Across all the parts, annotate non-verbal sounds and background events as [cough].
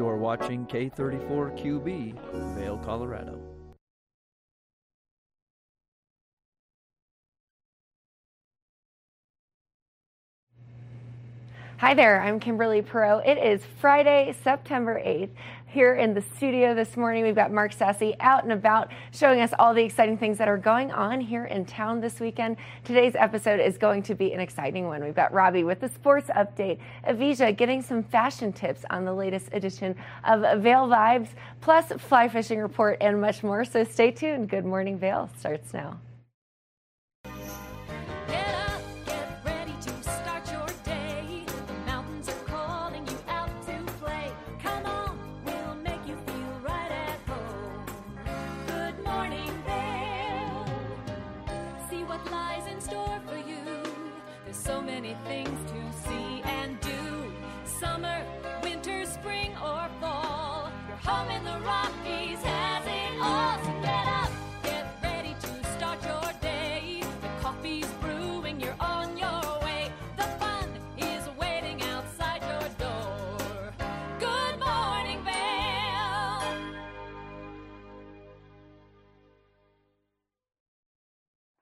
You're watching K34QB, Vail, Colorado. Hi there, I'm Kimberly Perot. It is Friday, September 8th. Here in the studio this morning, we've got Mark Sassy out and about showing us all the exciting things that are going on here in town this weekend. Today's episode is going to be an exciting one. We've got Robbie with the sports update, Avija getting some fashion tips on the latest edition of Vail Vibes, plus fly fishing report and much more. So stay tuned. Good morning, Vail starts now.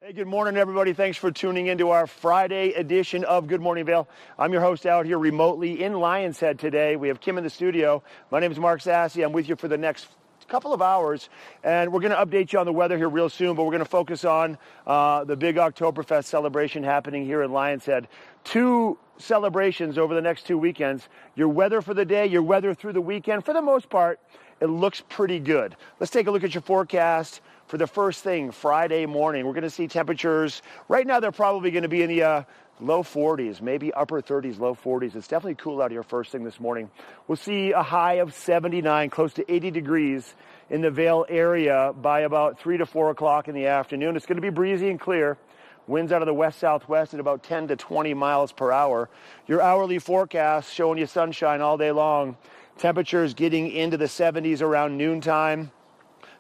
Hey, good morning, everybody. Thanks for tuning into our Friday edition of Good Morning Vail. I'm your host out here remotely in Lion's Head today. We have Kim in the studio. My name is Mark Sassy. I'm with you for the next couple of hours, and we're going to update you on the weather here real soon, but we're going to focus on uh, the big Oktoberfest celebration happening here in Lion's Head. Two celebrations over the next two weekends. Your weather for the day, your weather through the weekend, for the most part, it looks pretty good. Let's take a look at your forecast for the first thing Friday morning. We're going to see temperatures. Right now, they're probably going to be in the uh, low 40s, maybe upper 30s, low 40s. It's definitely cool out here first thing this morning. We'll see a high of 79, close to 80 degrees in the Vail area by about 3 to 4 o'clock in the afternoon. It's going to be breezy and clear. Winds out of the west southwest at about 10 to 20 miles per hour. Your hourly forecast showing you sunshine all day long. Temperatures getting into the 70s around noontime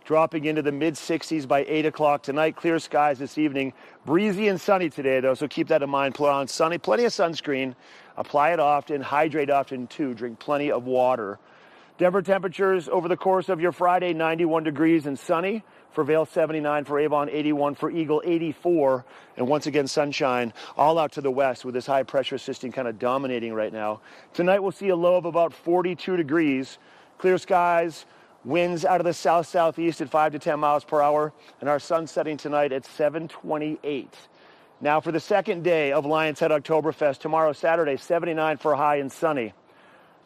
dropping into the mid 60s by 8 o'clock tonight. Clear skies this evening. Breezy and sunny today, though, so keep that in mind. Put on sunny, plenty of sunscreen. Apply it often. Hydrate often, too. Drink plenty of water. Denver temperatures over the course of your Friday 91 degrees and sunny. For Vail 79, for Avon 81, for Eagle 84, and once again sunshine all out to the west with this high pressure system kind of dominating right now. Tonight we'll see a low of about 42 degrees. Clear skies, Winds out of the south southeast at 5 to 10 miles per hour, and our sun setting tonight at 728. Now for the second day of Lion's Head Oktoberfest, tomorrow Saturday, 79 for high and sunny.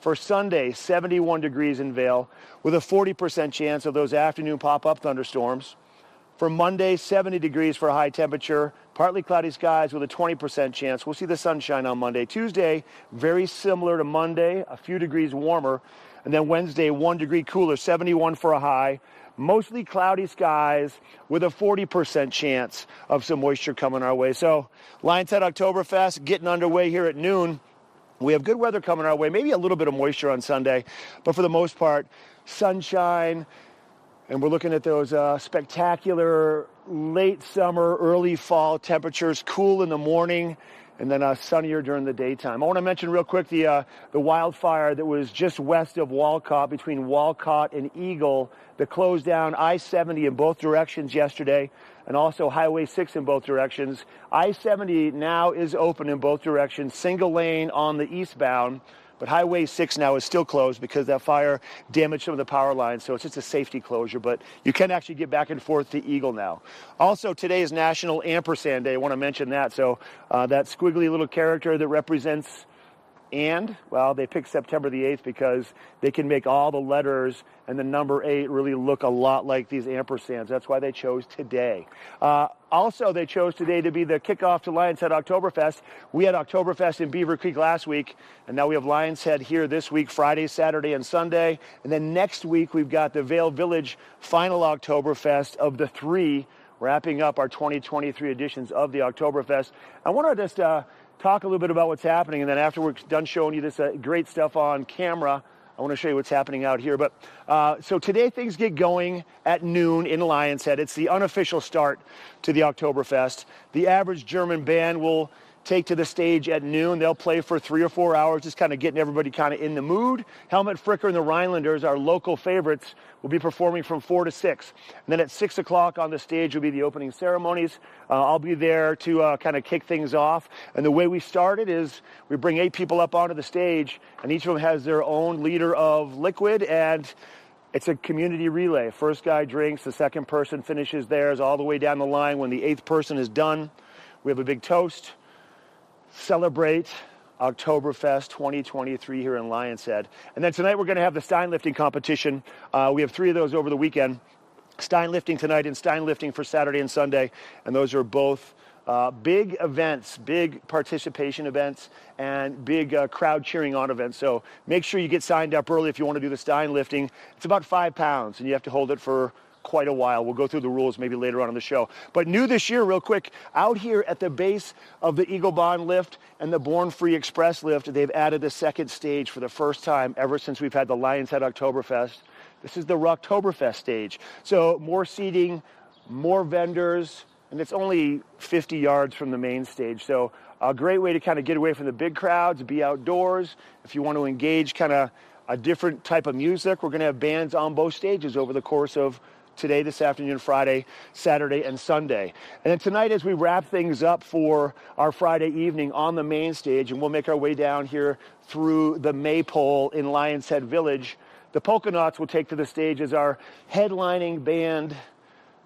For Sunday, 71 degrees in Vail, with a 40% chance of those afternoon pop-up thunderstorms. For Monday, 70 degrees for high temperature, partly cloudy skies with a 20% chance. We'll see the sunshine on Monday. Tuesday, very similar to Monday, a few degrees warmer. And then Wednesday, one degree cooler, 71 for a high. Mostly cloudy skies with a 40% chance of some moisture coming our way. So, Lion's Head Oktoberfest getting underway here at noon. We have good weather coming our way, maybe a little bit of moisture on Sunday, but for the most part, sunshine. And we're looking at those uh, spectacular late summer, early fall temperatures, cool in the morning and then uh, sunnier during the daytime. I want to mention real quick the uh, the wildfire that was just west of Wolcott between Wolcott and Eagle that closed down I-70 in both directions yesterday, and also Highway 6 in both directions. I-70 now is open in both directions, single lane on the eastbound. But Highway 6 now is still closed because that fire damaged some of the power lines, so it's just a safety closure. But you can actually get back and forth to Eagle now. Also, today is National Ampersand Day. I want to mention that. So uh, that squiggly little character that represents and, well, they picked September the 8th because they can make all the letters and the number 8 really look a lot like these ampersands. That's why they chose today. Uh, also, they chose today to be the kickoff to Lion's Head Oktoberfest. We had Oktoberfest in Beaver Creek last week, and now we have Lion's Head here this week, Friday, Saturday, and Sunday. And then next week, we've got the Vail Village final Oktoberfest of the three, wrapping up our 2023 editions of the Oktoberfest. I want to just uh, talk a little bit about what's happening, and then after we're done showing you this uh, great stuff on camera, I want to show you what's happening out here. But uh, so today things get going at noon in Lion's Head. It's the unofficial start to the Oktoberfest. The average German band will take to the stage at noon. They'll play for three or four hours, just kind of getting everybody kind of in the mood. Helmut Fricker and the Rhinelanders, our local favorites, will be performing from four to six. And then at six o'clock on the stage will be the opening ceremonies. Uh, I'll be there to uh, kind of kick things off. And the way we started is we bring eight people up onto the stage, and each of them has their own liter of liquid and it's a community relay. First guy drinks, the second person finishes theirs all the way down the line. When the eighth person is done, we have a big toast celebrate Oktoberfest 2023 here in Lions Head. And then tonight we're going to have the Stein lifting competition. Uh, we have three of those over the weekend. Stein lifting tonight and Stein lifting for Saturday and Sunday. And those are both uh, big events, big participation events, and big uh, crowd cheering on events. So make sure you get signed up early if you want to do the Stein lifting. It's about five pounds, and you have to hold it for quite a while. We'll go through the rules maybe later on in the show. But new this year, real quick, out here at the base of the Eagle Bahn lift and the Born Free Express lift, they've added a second stage for the first time ever since we've had the Lions Head Oktoberfest. This is the Rocktoberfest stage. So more seating, more vendors, and it's only 50 yards from the main stage. So a great way to kind of get away from the big crowds, be outdoors. If you want to engage kind of a different type of music, we're going to have bands on both stages over the course of today, this afternoon, Friday, Saturday, and Sunday. And then tonight, as we wrap things up for our Friday evening on the main stage, and we'll make our way down here through the Maypole in Lions Head Village, the Polka Knots will take to the stage as our headlining band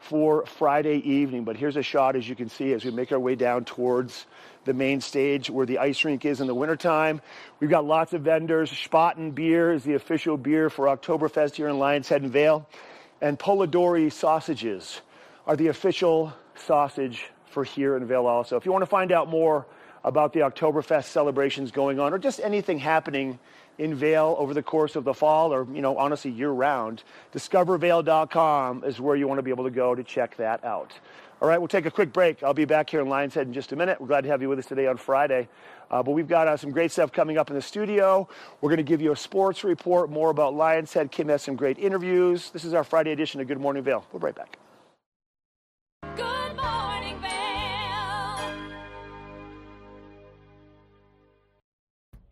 for Friday evening. But here's a shot, as you can see, as we make our way down towards the main stage where the ice rink is in the wintertime. We've got lots of vendors. Spaten beer is the official beer for Oktoberfest here in Lions Head and Vail and Polidori sausages are the official sausage for here in Vail also. If you want to find out more about the Oktoberfest celebrations going on or just anything happening in Vail over the course of the fall or, you know, honestly year round, discovervail.com is where you want to be able to go to check that out. All right, we'll take a quick break. I'll be back here in Lions Head in just a minute. We're glad to have you with us today on Friday. Uh, but we've got uh, some great stuff coming up in the studio. We're going to give you a sports report, more about Lions Head. Kim has some great interviews. This is our Friday edition of Good Morning Vail. We'll be right back.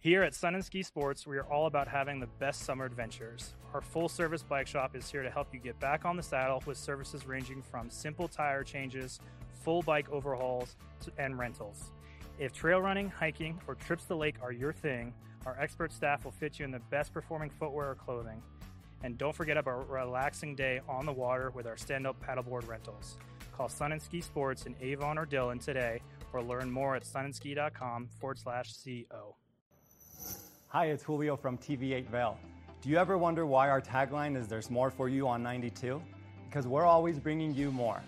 Here at Sun and Ski Sports, we are all about having the best summer adventures. Our full service bike shop is here to help you get back on the saddle with services ranging from simple tire changes, full bike overhauls, and rentals. If trail running, hiking, or trips to the lake are your thing, our expert staff will fit you in the best performing footwear or clothing. And don't forget about a relaxing day on the water with our stand up paddleboard rentals. Call Sun and Ski Sports in Avon or Dillon today or learn more at sunandski.com forward slash CO. Hi, it's Julio from TV8 Vail. Do you ever wonder why our tagline is There's More for You on 92? Because we're always bringing you more.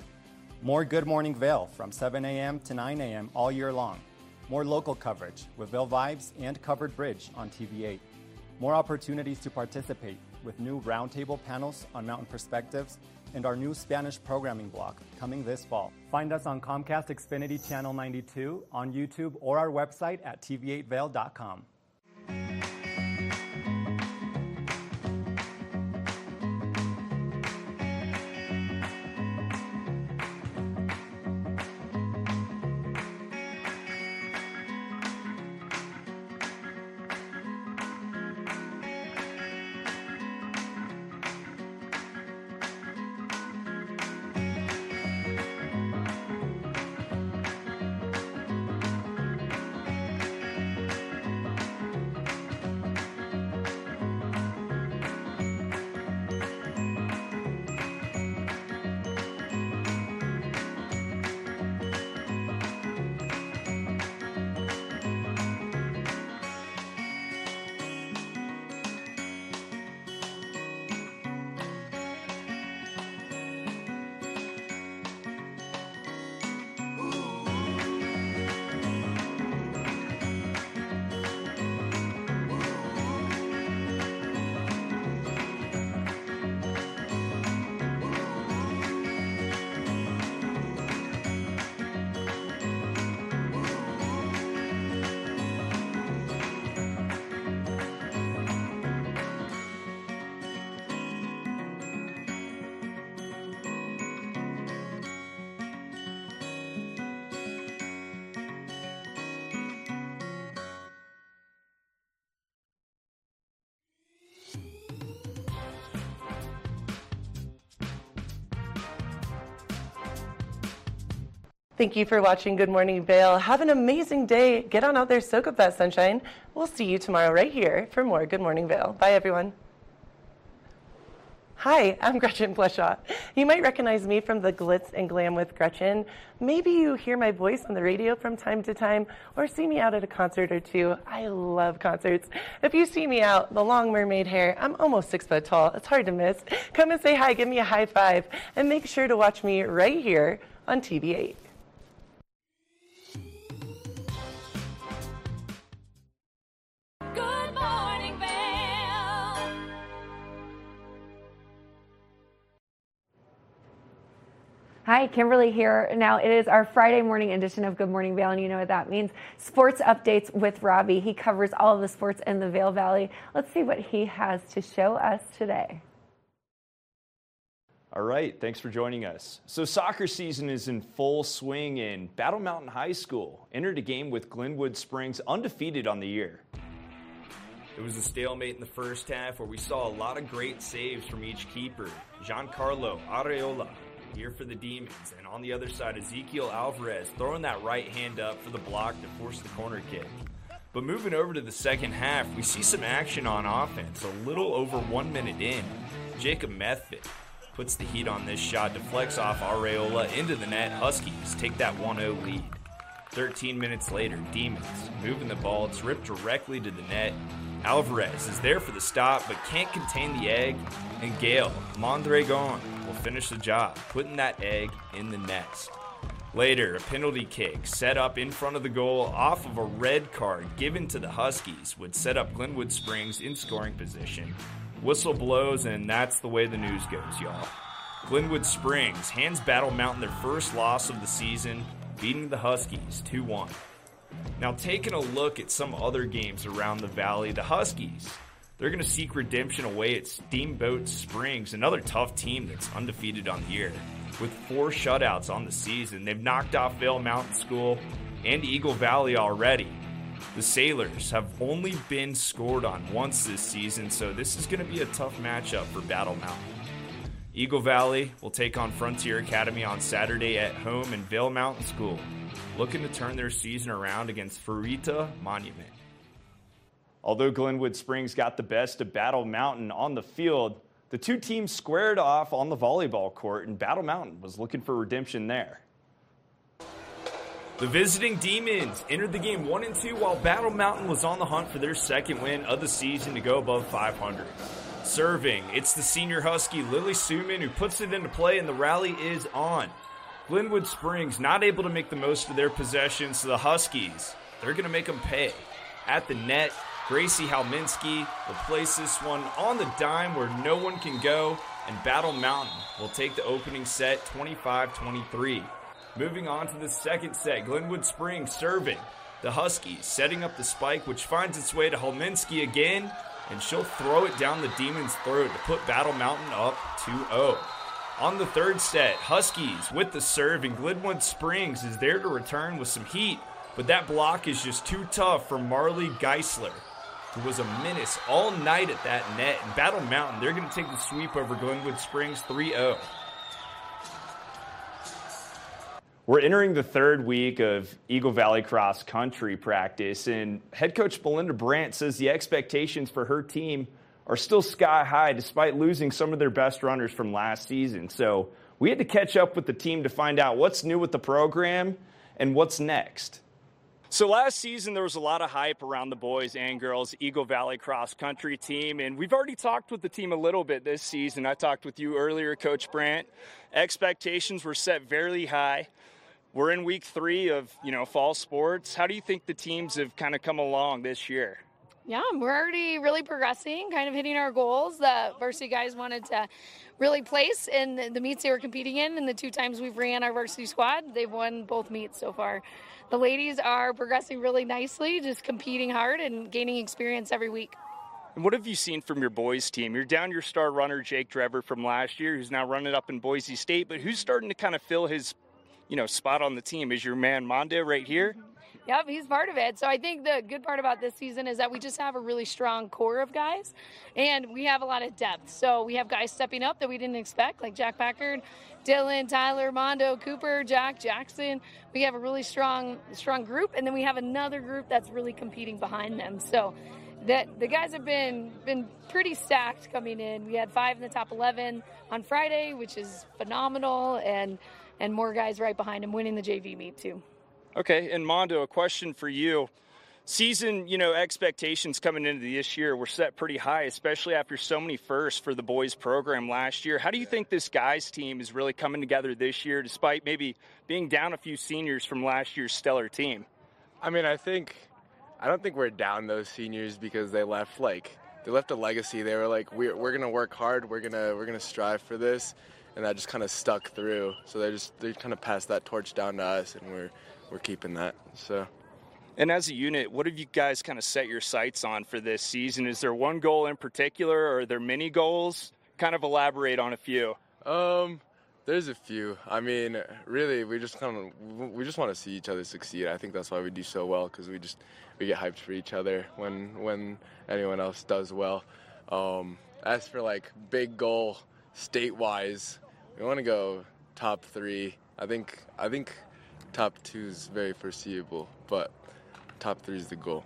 More Good Morning Vail from 7 a.m. to 9 a.m. all year long. More local coverage with Vail Vibes and Covered Bridge on TV8. More opportunities to participate with new roundtable panels on mountain perspectives and our new Spanish programming block coming this fall. Find us on Comcast Xfinity Channel 92 on YouTube or our website at tv8vail.com. Thank you for watching Good Morning Vail. Have an amazing day. Get on out there, soak up that sunshine. We'll see you tomorrow right here for more Good Morning Vail. Bye, everyone. Hi, I'm [laughs] Gretchen Bleshaw. You might recognize me from the Glitz and Glam with Gretchen. Maybe you hear my voice on the radio from time to time or see me out at a concert or two. I love concerts. If you see me out, the long mermaid hair, I'm almost six foot tall. It's hard to miss. Come and say hi, give me a high five, and make sure to watch me right here on TV8. Hi, Kimberly here. Now, it is our Friday morning edition of Good Morning Vail, and you know what that means. Sports updates with Robbie. He covers all of the sports in the Vail Valley. Let's see what he has to show us today. All right, thanks for joining us. So, soccer season is in full swing, and Battle Mountain High School entered a game with Glenwood Springs undefeated on the year. It was a stalemate in the first half where we saw a lot of great saves from each keeper. Giancarlo Areola here for the Demons, and on the other side, Ezekiel Alvarez throwing that right hand up for the block to force the corner kick. But moving over to the second half, we see some action on offense a little over one minute in. Jacob Methvin puts the heat on this shot, deflects off Areola into the net. Huskies take that 1 0 lead. 13 minutes later, Demons moving the ball, it's ripped directly to the net. Alvarez is there for the stop, but can't contain the egg, and Gail Mondragon will finish the job, putting that egg in the nest. Later, a penalty kick set up in front of the goal off of a red card given to the Huskies would set up Glenwood Springs in scoring position. Whistle blows, and that's the way the news goes, y'all. Glenwood Springs hands Battle Mountain their first loss of the season, beating the Huskies 2 1. Now, taking a look at some other games around the valley, the Huskies, they're going to seek redemption away at Steamboat Springs, another tough team that's undefeated on the year. With four shutouts on the season, they've knocked off Vail Mountain School and Eagle Valley already. The Sailors have only been scored on once this season, so this is going to be a tough matchup for Battle Mountain. Eagle Valley will take on Frontier Academy on Saturday at home in Vail Mountain School, looking to turn their season around against Fruita Monument. Although Glenwood Springs got the best of Battle Mountain on the field, the two teams squared off on the volleyball court, and Battle Mountain was looking for redemption there. The visiting Demons entered the game 1 and 2 while Battle Mountain was on the hunt for their second win of the season to go above 500. Serving, it's the senior Husky Lily Suman who puts it into play and the rally is on. Glenwood Springs not able to make the most of their possessions, so the Huskies, they're going to make them pay. At the net, Gracie Halminski will place this one on the dime where no one can go, and Battle Mountain will take the opening set 25 23. Moving on to the second set, Glenwood Springs serving. The Huskies setting up the spike, which finds its way to Holminski again, and she'll throw it down the Demon's throat to put Battle Mountain up 2 0. On the third set, Huskies with the serve, and Glenwood Springs is there to return with some heat, but that block is just too tough for Marley Geisler, who was a menace all night at that net. And Battle Mountain, they're going to take the sweep over Glenwood Springs 3 0. We're entering the third week of Eagle Valley cross country practice, and head coach Belinda Brandt says the expectations for her team are still sky high despite losing some of their best runners from last season. So we had to catch up with the team to find out what's new with the program and what's next. So last season there was a lot of hype around the boys and girls Eagle Valley cross country team and we've already talked with the team a little bit this season. I talked with you earlier coach Brandt. Expectations were set very high. We're in week 3 of, you know, fall sports. How do you think the teams have kind of come along this year? Yeah, we're already really progressing, kind of hitting our goals that varsity guys wanted to really place in the, the meets they were competing in. And the two times we've ran our varsity squad, they've won both meets so far. The ladies are progressing really nicely, just competing hard and gaining experience every week. And what have you seen from your boys team? You're down your star runner Jake Drever from last year, who's now running up in Boise State, but who's starting to kind of fill his, you know, spot on the team? Is your man Monda right here? Mm-hmm. Yep, he's part of it. So I think the good part about this season is that we just have a really strong core of guys, and we have a lot of depth. So we have guys stepping up that we didn't expect, like Jack Packard, Dylan, Tyler, Mondo, Cooper, Jack, Jackson. We have a really strong, strong group, and then we have another group that's really competing behind them. So that the guys have been been pretty stacked coming in. We had five in the top 11 on Friday, which is phenomenal, and and more guys right behind him winning the JV meet too. Okay, and Mondo, a question for you. Season, you know, expectations coming into this year were set pretty high, especially after so many firsts for the boys program last year. How do you think this guys team is really coming together this year, despite maybe being down a few seniors from last year's stellar team? I mean, I think I don't think we're down those seniors because they left like they left a legacy. They were like, we're, we're gonna work hard. We're gonna we're gonna strive for this, and that just kind of stuck through. So they just they kind of passed that torch down to us, and we're we're keeping that. So. And as a unit, what have you guys kind of set your sights on for this season? Is there one goal in particular, or are there many goals? Kind of elaborate on a few. Um, there's a few. I mean, really, we just kind of we just want to see each other succeed. I think that's why we do so well because we just we get hyped for each other when when anyone else does well. Um, as for like big goal state wise, we want to go top three. I think I think top two is very foreseeable, but top three is the goal.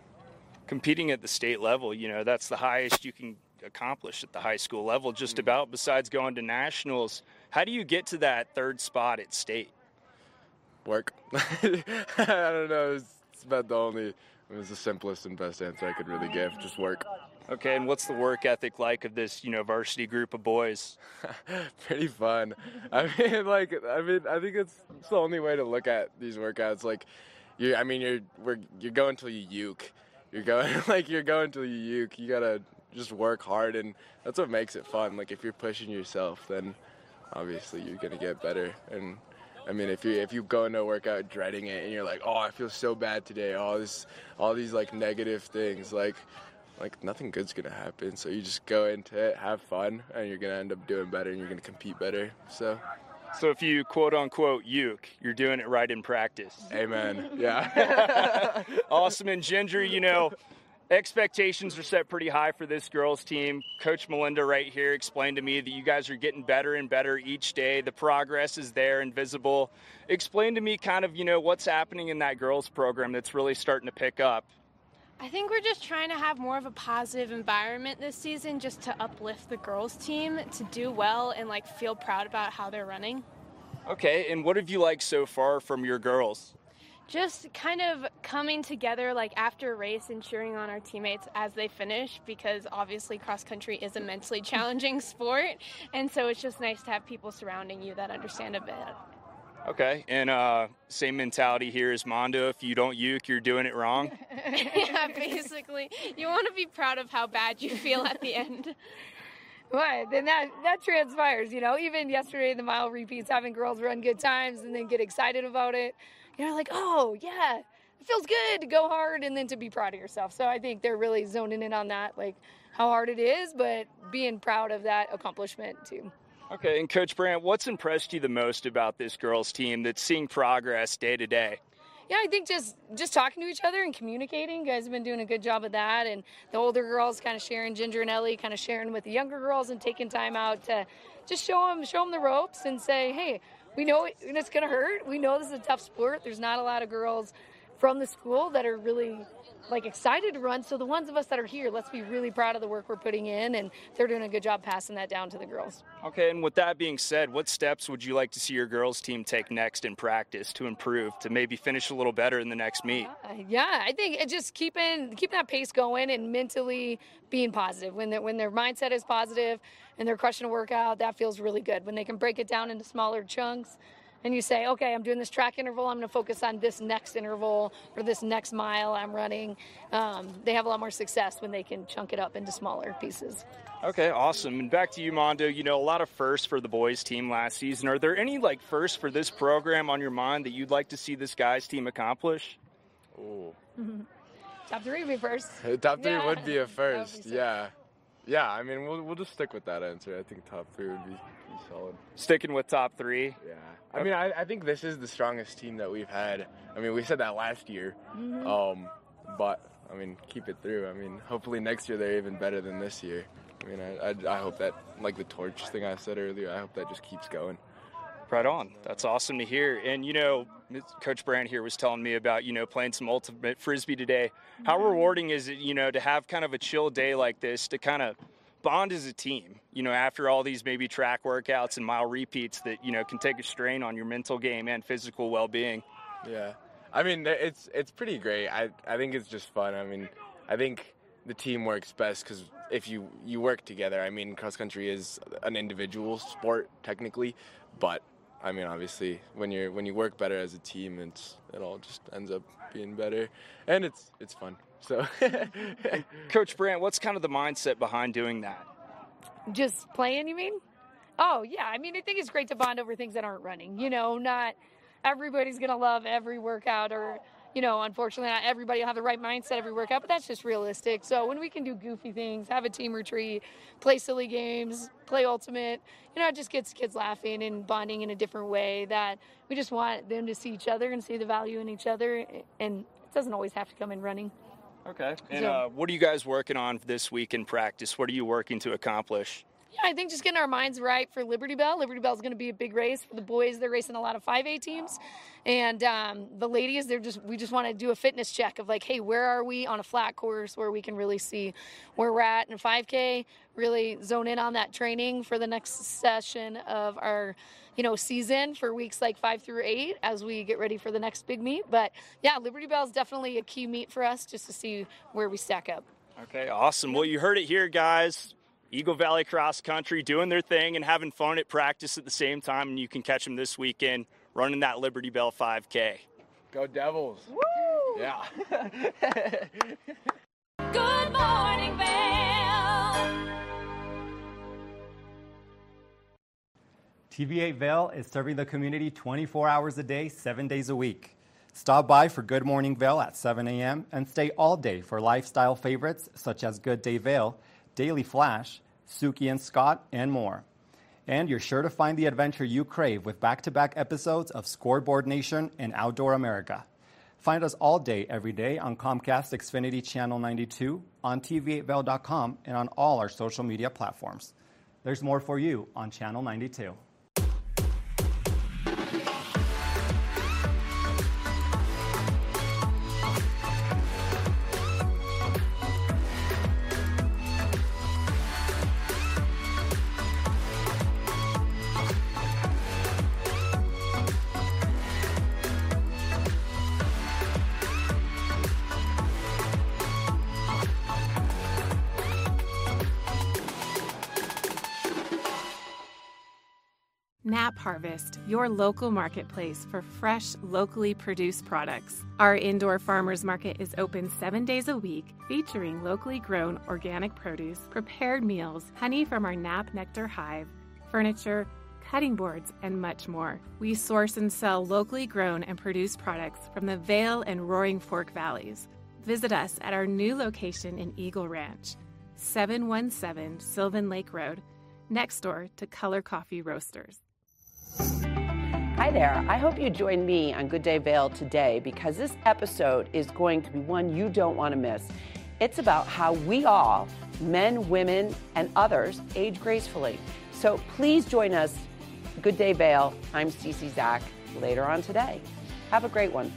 Competing at the state level, you know, that's the highest you can accomplish at the high school level, just mm. about besides going to nationals. How do you get to that third spot at state? Work. [laughs] I don't know. It's, it's about the only. It was the simplest and best answer I could really give. Just work. Okay, and what's the work ethic like of this, you know, varsity group of boys? [laughs] Pretty fun. I mean, [laughs] like, I mean, I think it's, the only way to look at these workouts. Like, you, I mean, you're we're, you're going till you uke. You're going [laughs] like you're going till you uke. You gotta just work hard, and that's what makes it fun. Like, if you're pushing yourself, then obviously you're gonna get better. And I mean, if you if you go into a workout dreading it, and you're like, oh, I feel so bad today. All this, all these like negative things, like like nothing good's gonna happen. So you just go into it, have fun, and you're gonna end up doing better, and you're gonna compete better. So. So if you quote unquote uke, you're doing it right in practice. Amen. [laughs] Yeah. [laughs] awesome. And Ginger, you know, expectations are set pretty high for this girls team. Coach Melinda right here explained to me that you guys are getting better and better each day. The progress is there and visible. Explain to me kind of, you know, what's happening in that girls program that's really starting to pick up. I think we're just trying to have more of a positive environment this season just to uplift the girls team to do well and like feel proud about how they're running. Okay, and what have you liked so far from your girls? Just kind of coming together like after a race and cheering on our teammates as they finish because obviously cross country is a mentally [laughs] challenging sport and so it's just nice to have people surrounding you that understand a bit. Okay, and uh, same mentality here as Mondo. If you don't uke, you're doing it wrong. [laughs] yeah, basically, you want to be proud of how bad you feel at the end. Right, then that that transpires. You know, even yesterday in the mile repeats, having girls run good times and then get excited about it. You know, like, oh yeah, it feels good to go hard and then to be proud of yourself. So I think they're really zoning in on that, like how hard it is, but being proud of that accomplishment too. Okay, and Coach Brandt, what's impressed you the most about this girls' team that's seeing progress day to day? Yeah, I think just just talking to each other and communicating. You guys have been doing a good job of that, and the older girls kind of sharing, Ginger and Ellie kind of sharing with the younger girls and taking time out to just show them show them the ropes and say, hey, we know it's going to hurt. We know this is a tough sport. There's not a lot of girls from the school that are really like excited to run. So the ones of us that are here, let's be really proud of the work we're putting in, and they're doing a good job passing that down to the girls. Okay, and with that being said, what steps would you like to see your girls team take next in practice to improve, to maybe finish a little better in the next meet? Uh, yeah, I think it just keeping keeping that pace going and mentally being positive. When their when their mindset is positive and they're crushing a workout, that feels really good. When they can break it down into smaller chunks and you say, okay, I'm doing this track interval. I'm going to focus on this next interval or this next mile I'm running. Um, they have a lot more success when they can chunk it up into smaller pieces. Okay, awesome. And back to you, Mondo. You know, a lot of firsts for the boys team last season. Are there any like firsts for this program on your mind that you'd like to see this guys team accomplish? Oh. Top three would be first. [laughs] Top three Yeah. would be a [laughs] first. Yeah. Yeah, I mean, we'll, we'll just stick with that answer. I think top three would be, be solid. Sticking with top three. Yeah. I mean, I, I think this is the strongest team that we've had. I mean, we said that last year. Mhm. Um, but, I mean, keep it through. I mean, hopefully next year they're even better than this year. I mean, I, I, I hope that, like the torch thing I said earlier, I hope that just keeps going. Right on. That's awesome to hear. And you know, Coach Brand here was telling me about you know playing some ultimate frisbee today. How rewarding is it, you know, to have kind of a chill day like this to kind of bond as a team? You know, after all these maybe track workouts and mile repeats that you know can take a strain on your mental game and physical well-being. Yeah, I mean it's it's pretty great. I I think it's just fun. I mean, I think the team works best because if you you work together. I mean, cross country is an individual sport technically, but I mean, obviously, when you're when you work better as a team, it's it all just ends up being better, and it's it's fun. So, [laughs] Coach Brandt, what's kind of the mindset behind doing that? Just playing, you mean? Oh, yeah. I mean, I think it's great to bond over things that aren't running. You know, not everybody's going to love every workout or, you know, unfortunately, not everybody will have the right mindset every workout, but that's just realistic. So when we can do goofy things, have a team retreat, play silly games, play ultimate, you know, it just gets kids laughing and bonding in a different way that we just want them to see each other and see the value in each other. And it doesn't always have to come in running. Okay. And uh, what are you guys working on this week in practice? What are you working to accomplish? Yeah, I think just getting our minds right for Liberty Bell. Liberty Bell is going to be a big race for the boys. They're racing a lot of 5A teams, and um, the ladies, they're just we just want to do a fitness check of like, hey, where are we on a flat course where we can really see where we're at in 5K. Really zone in on that training for the next session of our you know season for weeks like five through eight as we get ready for the next big meet. But yeah, Liberty Bell is definitely a key meet for us just to see where we stack up. Okay, awesome. Well, you heard it here, guys. Eagle Valley Cross Country doing their thing and having fun at practice at the same time, and you can catch them this weekend running that Liberty Bell 5K. Go Devils! Woo! Yeah. [laughs] Good morning, Bell. TV8 Vail is serving the community 24 hours a day, 7 days a week. Stop by for Good Morning Vale at 7 a.m. and stay all day for lifestyle favorites such as Good Day Vail, Daily Flash, Suki and Scott, and more. And you're sure to find the adventure you crave with back to back episodes of Scoreboard Nation and Outdoor America. Find us all day, every day on Comcast Xfinity Channel 92, on TV8Vail.com, and on all our social media platforms. There's more for you on Channel 92. Harvest, your local marketplace for fresh, locally produced products. Our indoor farmers market is open seven days a week, featuring locally grown organic produce, prepared meals, honey from our Nap Nectar hive, furniture, cutting boards, and much more. We source and sell locally grown and produced products from the Vail and Roaring Fork Valleys. Visit us at our new location in Eagle Ranch, 717 Sylvan Lake Road, next door to Color Coffee Roasters. Hi there. I hope you join me on Good Day Vail today because this episode is going to be one you don't want to miss. It's about how we all, men, women, and others, age gracefully. So please join us, Good Day Vail. I'm Cece Zach later on today. Have a great one.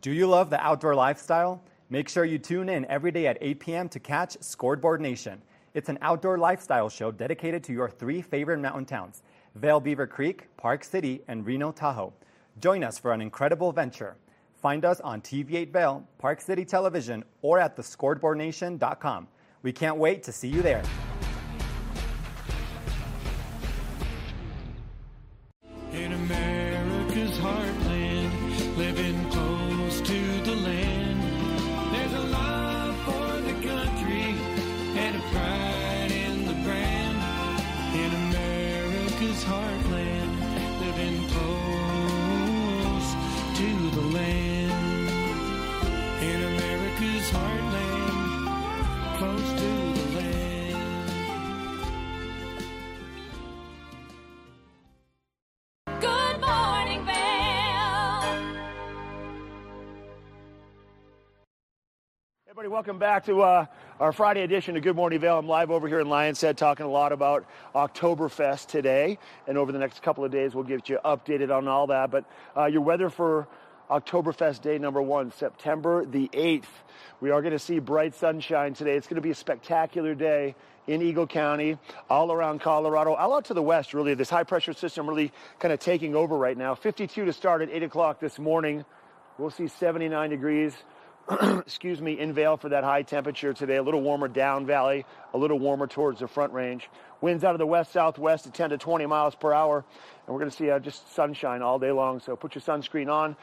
Do you love the outdoor lifestyle? Make sure you tune in every day at 8 p.m. to catch Scoreboard Nation. It's an outdoor lifestyle show dedicated to your three favorite mountain towns Vail Beaver Creek, Park City, and Reno Tahoe. Join us for an incredible venture. Find us on TV8 Vail, Park City Television, or at thescoreboardnation.com. We can't wait to see you there. Everybody, welcome back to uh, our Friday edition of Good Morning Vail. I'm live over here in Lions Head talking a lot about Oktoberfest today. And over the next couple of days, we'll get you updated on all that. But uh, your weather for Oktoberfest day number one, September the 8th. We are going to see bright sunshine today. It's going to be a spectacular day in Eagle County, all around Colorado, all out to the west, really. This high pressure system really kind of taking over right now. 52 to start at 8 o'clock this morning. We'll see 79 degrees. [clears throat] excuse me, in Vail for that high temperature today. A little warmer down valley, a little warmer towards the front range. Winds out of the west southwest at 10 to 20 miles per hour, and we're going to see uh, just sunshine all day long. So put your sunscreen on,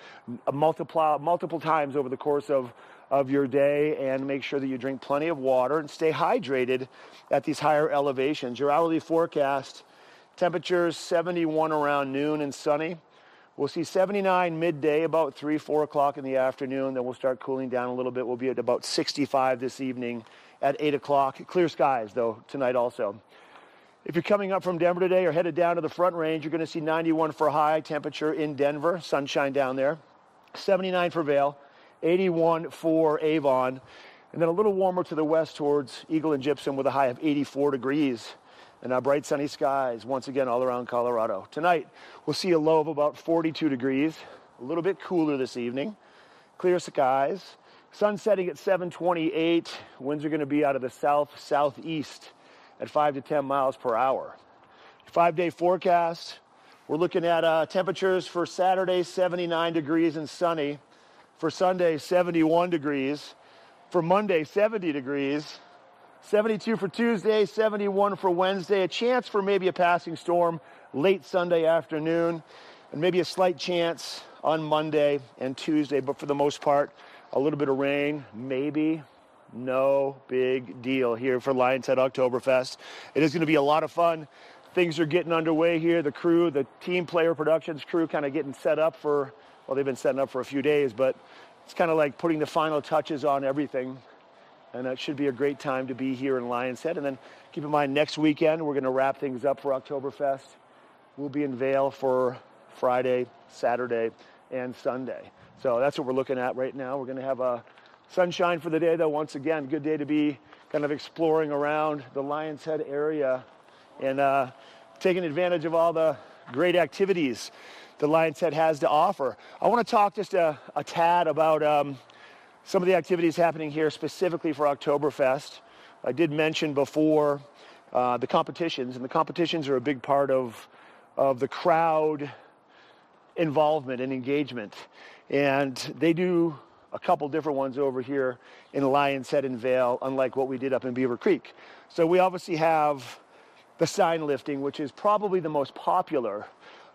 uh, multiply multiple times over the course of of your day, and make sure that you drink plenty of water and stay hydrated at these higher elevations. Your hourly forecast: temperatures 71 around noon and sunny. We'll see 79 midday, about 3, 4 o'clock in the afternoon. Then we'll start cooling down a little bit. We'll be at about 65 this evening at 8 o'clock. Clear skies, though, tonight also. If you're coming up from Denver today or headed down to the front range, you're going to see 91 for high temperature in Denver, sunshine down there, 79 for Vail, 81 for Avon, and then a little warmer to the west towards Eagle and Gypsum with a high of 84 degrees and our bright sunny skies once again all around Colorado. Tonight, we'll see a low of about 42 degrees, a little bit cooler this evening, clear skies. Sun setting at 728. Winds are going to be out of the south southeast at 5 to 10 miles per hour. Five day forecast. We're looking at uh, temperatures for Saturday 79 degrees and sunny. For Sunday 71 degrees. For Monday 70 degrees. 72 for Tuesday, 71 for Wednesday. A chance for maybe a passing storm late Sunday afternoon, and maybe a slight chance on Monday and Tuesday, but for the most part, a little bit of rain, maybe. No big deal here for Lions Head Oktoberfest. It is going to be a lot of fun. Things are getting underway here. The crew, the team player productions crew, kind of getting set up for, well, they've been setting up for a few days, but it's kind of like putting the final touches on everything and it should be a great time to be here in Lions Head. And then keep in mind, next weekend we're going to wrap things up for Oktoberfest. We'll be in Vail for Friday, Saturday, and Sunday. So that's what we're looking at right now. We're going to have a sunshine for the day, though. Once again, good day to be kind of exploring around the Lions Head area and uh, taking advantage of all the great activities the Lions Head has to offer. I want to talk just a, a tad about. Um, some of the activities happening here specifically for Oktoberfest. I did mention before uh, the competitions, and the competitions are a big part of, of the crowd involvement and engagement. And they do a couple different ones over here in Lions Head and Vail, unlike what we did up in Beaver Creek. So we obviously have the stein lifting, which is probably the most popular.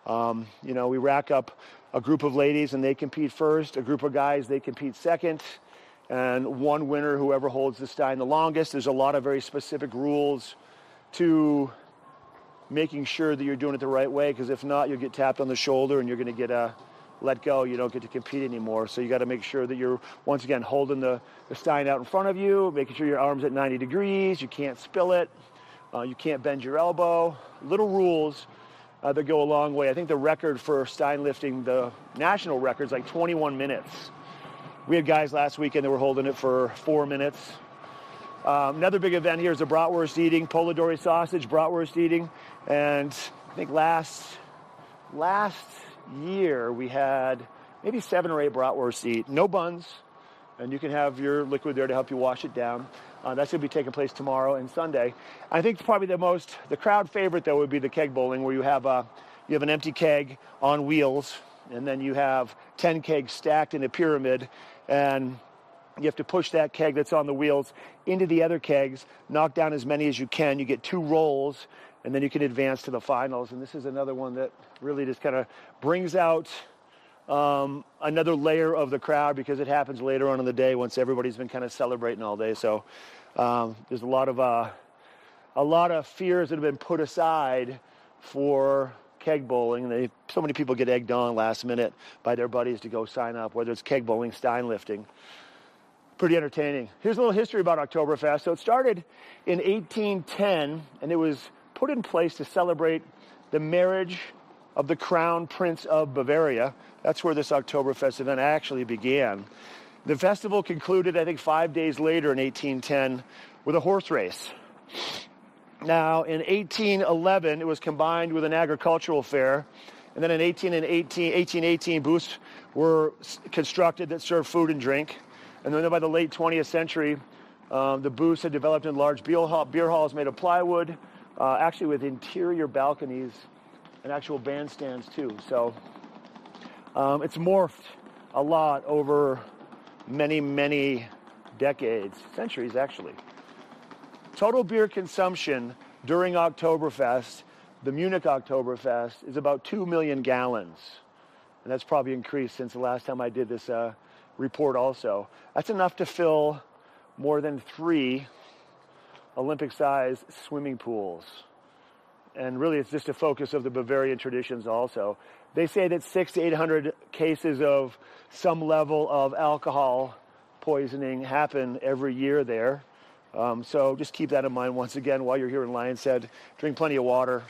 Um, you know, we rack up a group of ladies and they compete first, a group of guys, they compete second, and one winner, whoever holds the stein the longest. There's a lot of very specific rules to making sure that you're doing it the right way, because if not, you'll get tapped on the shoulder and you're going to get a let go. You don't get to compete anymore. So you got to make sure that you're, once again, holding the, the stein out in front of you, making sure your arm's at 90 degrees, you can't spill it, uh, you can't bend your elbow. Little rules uh, that go a long way. I think the record for Stein lifting, the national record, is like 21 minutes. We had guys last weekend that were holding it for four minutes. Um, another big event here is the bratwurst eating, Polidori sausage bratwurst eating, and I think last last year we had maybe seven or eight bratwurst eat, no buns, and you can have your liquid there to help you wash it down. Uh, that's going to be taking place tomorrow and Sunday. I think probably the most, the crowd favorite though would be the keg bowling, where you have a, you have an empty keg on wheels, and then you have 10 kegs stacked in a pyramid, and you have to push that keg that's on the wheels into the other kegs, knock down as many as you can. You get two rolls, and then you can advance to the finals. And this is another one that really just kind of brings out um, another layer of the crowd because it happens later on in the day once everybody's been kind of celebrating all day. So um, there's a lot of uh, a lot of fears that have been put aside for keg bowling. They, so many people get egged on last minute by their buddies to go sign up, whether it's keg bowling, stein lifting. Pretty entertaining. Here's a little history about Oktoberfest. So it started in 1810, and it was put in place to celebrate the marriage of the Crown Prince of Bavaria. That's where this Oktoberfest event actually began. The festival concluded, I think, five days later in 1810 with a horse race. Now, in 1811, it was combined with an agricultural fair. And then in 18 and 18, 1818, booths were constructed that served food and drink. And then by the late 20th century, um, the booths had developed in large beer, hall, beer halls made of plywood, uh, actually with interior balconies and actual bandstands too. So um, it's morphed a lot over many, many decades, centuries actually. Total beer consumption during Oktoberfest, the Munich Oktoberfest, is about 2 million gallons. And that's probably increased since the last time I did this uh, report also. That's enough to fill more than three Olympic sized swimming pools. And really, it's just a focus of the Bavarian traditions also. They say that six to 800 cases of some level of alcohol poisoning happen every year there. Um, so just keep that in mind once again while you're here in Lionshead. Drink plenty of water,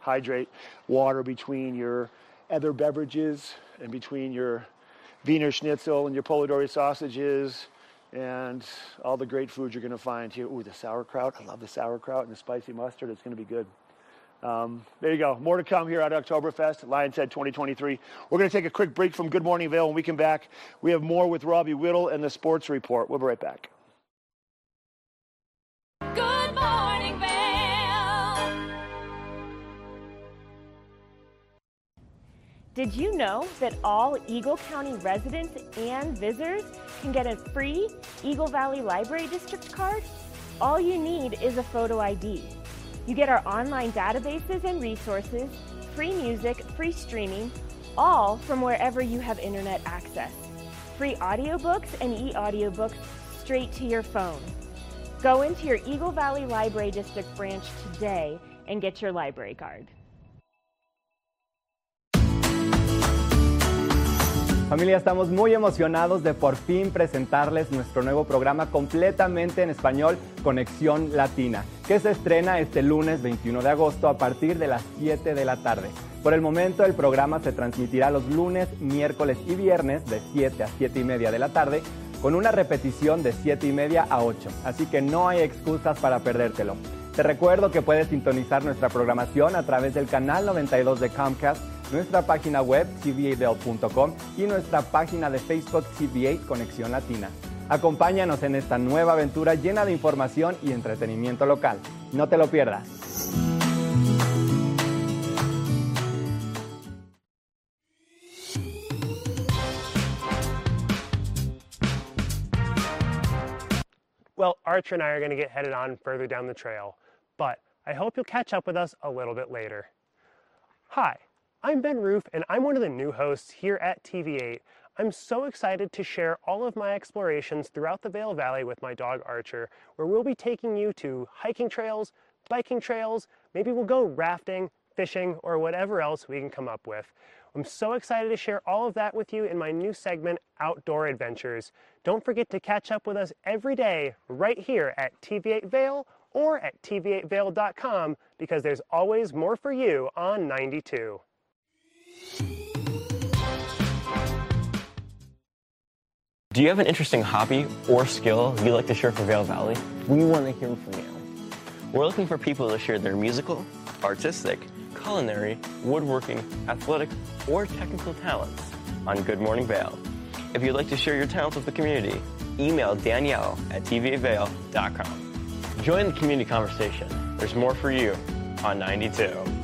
hydrate water between your other beverages and between your Wiener Schnitzel and your Polidori sausages and all the great food you're going to find here. Ooh, the sauerkraut. I love the sauerkraut and the spicy mustard. It's going to be good. Um, there you go. More to come here at Oktoberfest, Lionshead 2023. We're going to take a quick break from Good Morning Vail. When we come back, we have more with Robbie Whittle and the Sports Report. We'll be right back. Did you know that all Eagle County residents and visitors can get a free Eagle Valley Library District card? All you need is a photo ID. You get our online databases and resources, free music, free streaming, all from wherever you have internet access. Free audiobooks and e-audiobooks straight to your phone. Go into your Eagle Valley Library District branch today and get your library card. Familia, estamos muy emocionados de por fin presentarles nuestro nuevo programa completamente en español, Conexión Latina, que se estrena este lunes 21 de agosto a partir de las 7 de la tarde. Por el momento el programa se transmitirá los lunes, miércoles y viernes de 7 a 7 y media de la tarde, con una repetición de 7 y media a 8, así que no hay excusas para perdértelo. Te recuerdo que puedes sintonizar nuestra programación a través del canal 92 de Comcast, nuestra página web cva.com y nuestra página de Facebook CBA Conexión Latina. Acompáñanos en esta nueva aventura llena de información y entretenimiento local. No te lo pierdas. Well, Archer and I are going to get headed on further down the trail, but I hope you'll catch up with us a little bit later. Hi, I'm Ben Roof, and I'm one of the new hosts here at TV8. I'm so excited to share all of my explorations throughout the Vail Valley with my dog Archer, where we'll be taking you to hiking trails, biking trails, maybe we'll go rafting, fishing, or whatever else we can come up with. I'm so excited to share all of that with you in my new segment, Outdoor Adventures. Don't forget to catch up with us every day right here at TV8 Vail or at tv8vail.com because there's always more for you on 92. Do you have an interesting hobby or skill you'd like to share for Vail Valley? We want to hear from you. We're looking for people to share their musical, artistic, culinary, woodworking, athletic, or technical talents on Good Morning Vail. If you'd like to share your talents with the community, email Danielle at tvavale.com. Join the community conversation. There's more for you on 92.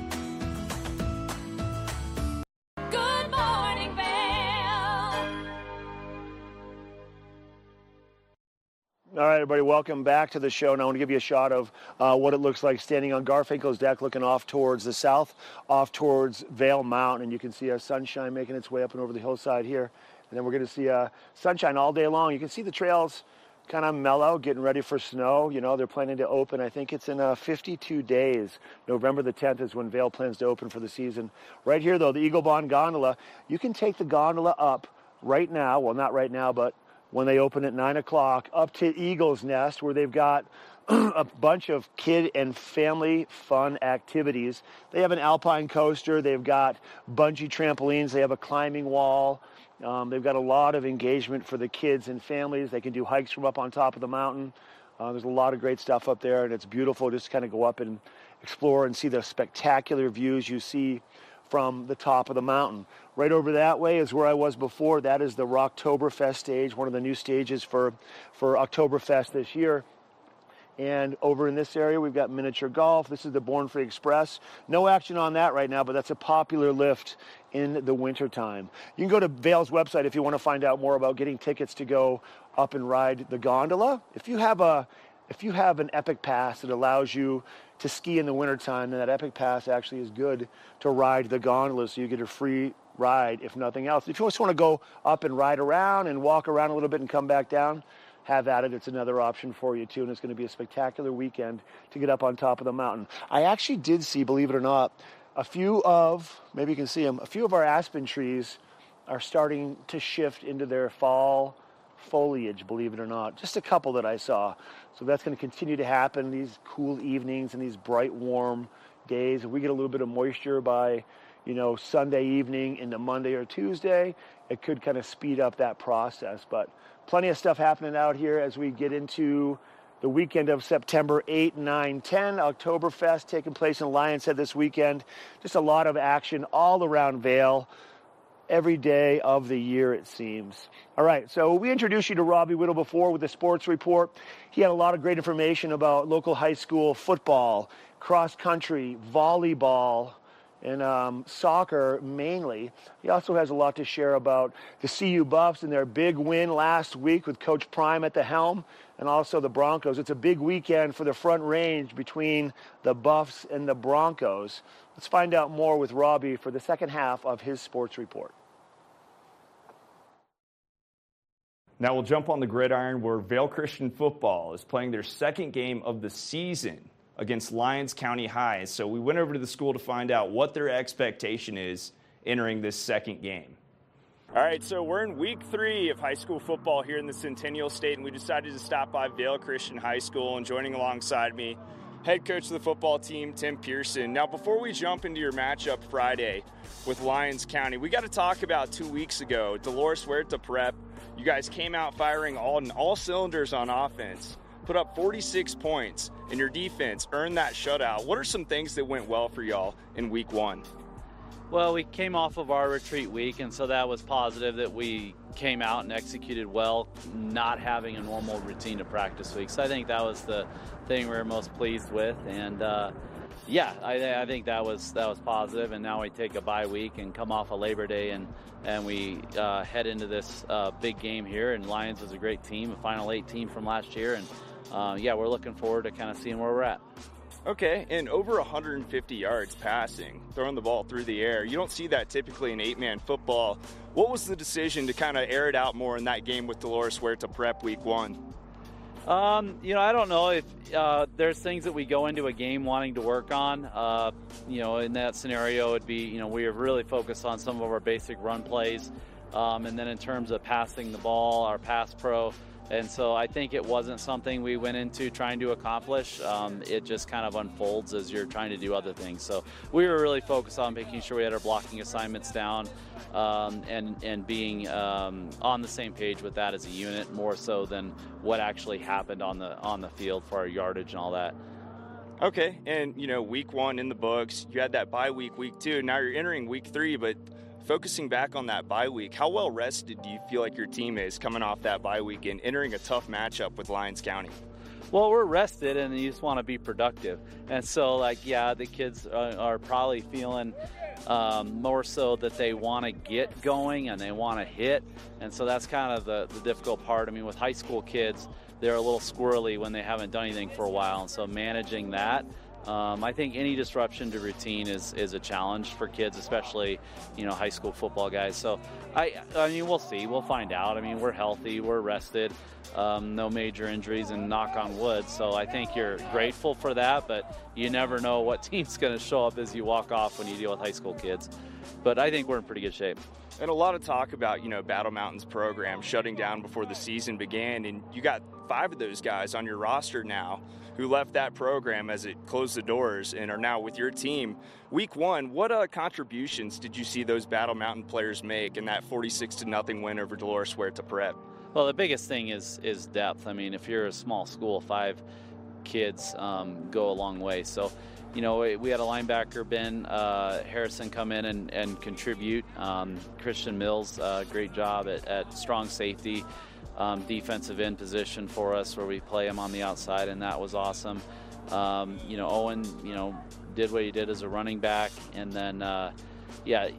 All right, everybody, welcome back to the show. And I want to give you a shot of uh, what it looks like standing on Garfinkel's deck, looking off towards the south, off towards Vail Mountain. And you can see our sunshine making its way up and over the hillside here. And then we're going to see uh, sunshine all day long. You can see the trails kind of mellow, getting ready for snow. You know, they're planning to open, I think it's in uh, 52 days. November the 10th is when Vail plans to open for the season. Right here, though, the Eagle Bahn Gondola, you can take the gondola up right now. Well, not right now, but when they open at 9 o'clock, up to Eagle's Nest, where they've got [clears throat] a bunch of kid and family fun activities. They have an alpine coaster, they've got bungee trampolines, they have a climbing wall. Um, they've got a lot of engagement for the kids and families. They can do hikes from up on top of the mountain. Uh, there's a lot of great stuff up there, and it's beautiful just kind of go up and explore and see the spectacular views you see from the top of the mountain. Right over that way is where I was before. That is the Rocktoberfest stage, one of the new stages for, for Oktoberfest this year. And over in this area, we've got miniature golf. This is the Born Free Express. No action on that right now, but that's a popular lift in the wintertime. You can go to Vail's website if you want to find out more about getting tickets to go up and ride the gondola. If you have a if you have an Epic Pass that allows you to ski in the wintertime, then that Epic Pass actually is good to ride the gondola so you get a free ride, if nothing else. If you just want to go up and ride around and walk around a little bit and come back down, have at it. It's another option for you too, and it's going to be a spectacular weekend to get up on top of the mountain. I actually did see, believe it or not, a few of maybe you can see them. A few of our aspen trees are starting to shift into their fall foliage, believe it or not. Just a couple that I saw. So that's going to continue to happen these cool evenings and these bright, warm days. If we get a little bit of moisture by, you know, Sunday evening into Monday or Tuesday, it could kind of speed up that process. But plenty of stuff happening out here as we get into the weekend of September 8, 9, 10. Oktoberfest taking place in Lionshead this weekend. Just a lot of action all around Vail every day of the year, it seems. All right, so we introduced you to Robbie Whittle before with the sports report. He had a lot of great information about local high school football, cross country, volleyball, and um, soccer mainly. He also has a lot to share about the CU Buffs and their big win last week with Coach Prime at the helm, and also the Broncos. It's a big weekend for the front range between the Buffs and the Broncos. Let's find out more with Robbie for the second half of his sports report. Now we'll jump on the gridiron where Vail Christian football is playing their second game of the season against Lyons County High. So we went over to the school to find out what their expectation is entering this second game. All right, so we're in week three of high school football here in the Centennial State, and we decided to stop by Vail Christian High School. And joining alongside me, head coach of the football team, Tim Pearson. Now, before we jump into your matchup Friday with Lyons County, we got to talk about two weeks ago, Dolores Huerta Prep. You guys came out firing all all cylinders on offense, put up 46 points, and your defense earned that shutout. What are some things that went well for y'all in week one? Well, we came off of our retreat week, and so that was positive that we came out and executed well, not having a normal routine of practice week. So I think that was the thing we were most pleased with, and uh, yeah, I, I, think that was that was. And now we take a bye week and come off a of Labor Day, and and we uh, head into this uh, big game here. And Lions is a great team, a Final Eight team from last year, and uh, yeah, we're looking forward to kind of seeing where we're at. Okay, and over 150 yards passing, throwing the ball through the air. You don't see that typically in eight man football. What was the decision to kind of air it out more in that game with Dolores Huerta prep week one? Um, you know, I don't know if uh, there's things that we go into a game wanting to work on. Uh, you know, in that scenario, it'd be, you know, we have really focused on some of our basic run plays. Um, and then in terms of passing the ball, our pass pro, and so I think it wasn't something we went into trying to accomplish. Um, it just kind of unfolds as you're trying to do other things. So we were really focused on making sure we had our blocking assignments down um, and and being um, on the same page with that as a unit, more so than what actually happened on the on the field for our yardage and all that. Okay, and you know, week one in the books, you had that bye week, week two. Now you're entering week three, but focusing back on that bye week, how well rested do you feel like your team is coming off that bye week and entering a tough matchup with Lyons County? Well, we're rested and you just want to be productive. And so, like, yeah, the kids are, are probably feeling um, more so that they want to get going and they want to hit. And so that's kind of the, the difficult part. I mean, with high school kids, they're a little squirrely when they haven't done anything for a while. And so managing that um, I think any disruption to routine is, is a challenge for kids, especially you know high school football guys. So I I mean we'll see, we'll find out. I mean we're healthy, we're rested, um, no major injuries, and knock on wood. So I think you're grateful for that, but you never know what [laughs] team's going to show up as you walk off when you deal with high school kids. But I think we're in pretty good shape. And a lot of talk about, you know, Battle Mountain's program shutting down before the season began, and you got five of those guys on your roster now who left that program as it closed the doors and are now with your team. Week one, what uh, contributions did you see those Battle Mountain players make in that 46 to nothing win over Dolores Huerta Prep? Well, the biggest thing is is depth. I mean, if you're a small school, five kids um, go a long way. So, you know, we had a linebacker, Ben uh, Harrison, come in and, and contribute. Um, Christian Mills, uh, great job at, at strong safety, um, defensive end position for us, where we play him on the outside, and that was awesome. Um, you know, Owen, you know, did what he did as a running back, and then, uh, yeah,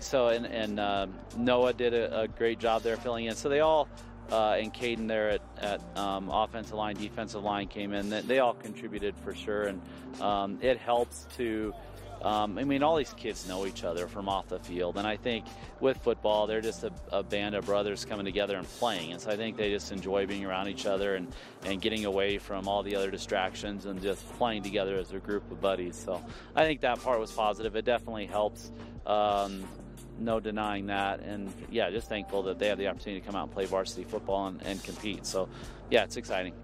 so and, and uh, Noah did a, a great job there filling in. So they all uh, and Caden there at, at um, offensive line, defensive line came in. They, all contributed for sure, and um, it helps to. Um, I mean, all these kids know each other from off the field, and I think with football, they're just a, a band of brothers coming together and playing. And so I think they just enjoy being around each other and, and getting away from all the other distractions and just playing together as a group of buddies. So I think that part was positive. It definitely helps. Um, no denying that. And yeah, just thankful that they have the opportunity to come out and play varsity football and, and compete. So yeah, it's exciting.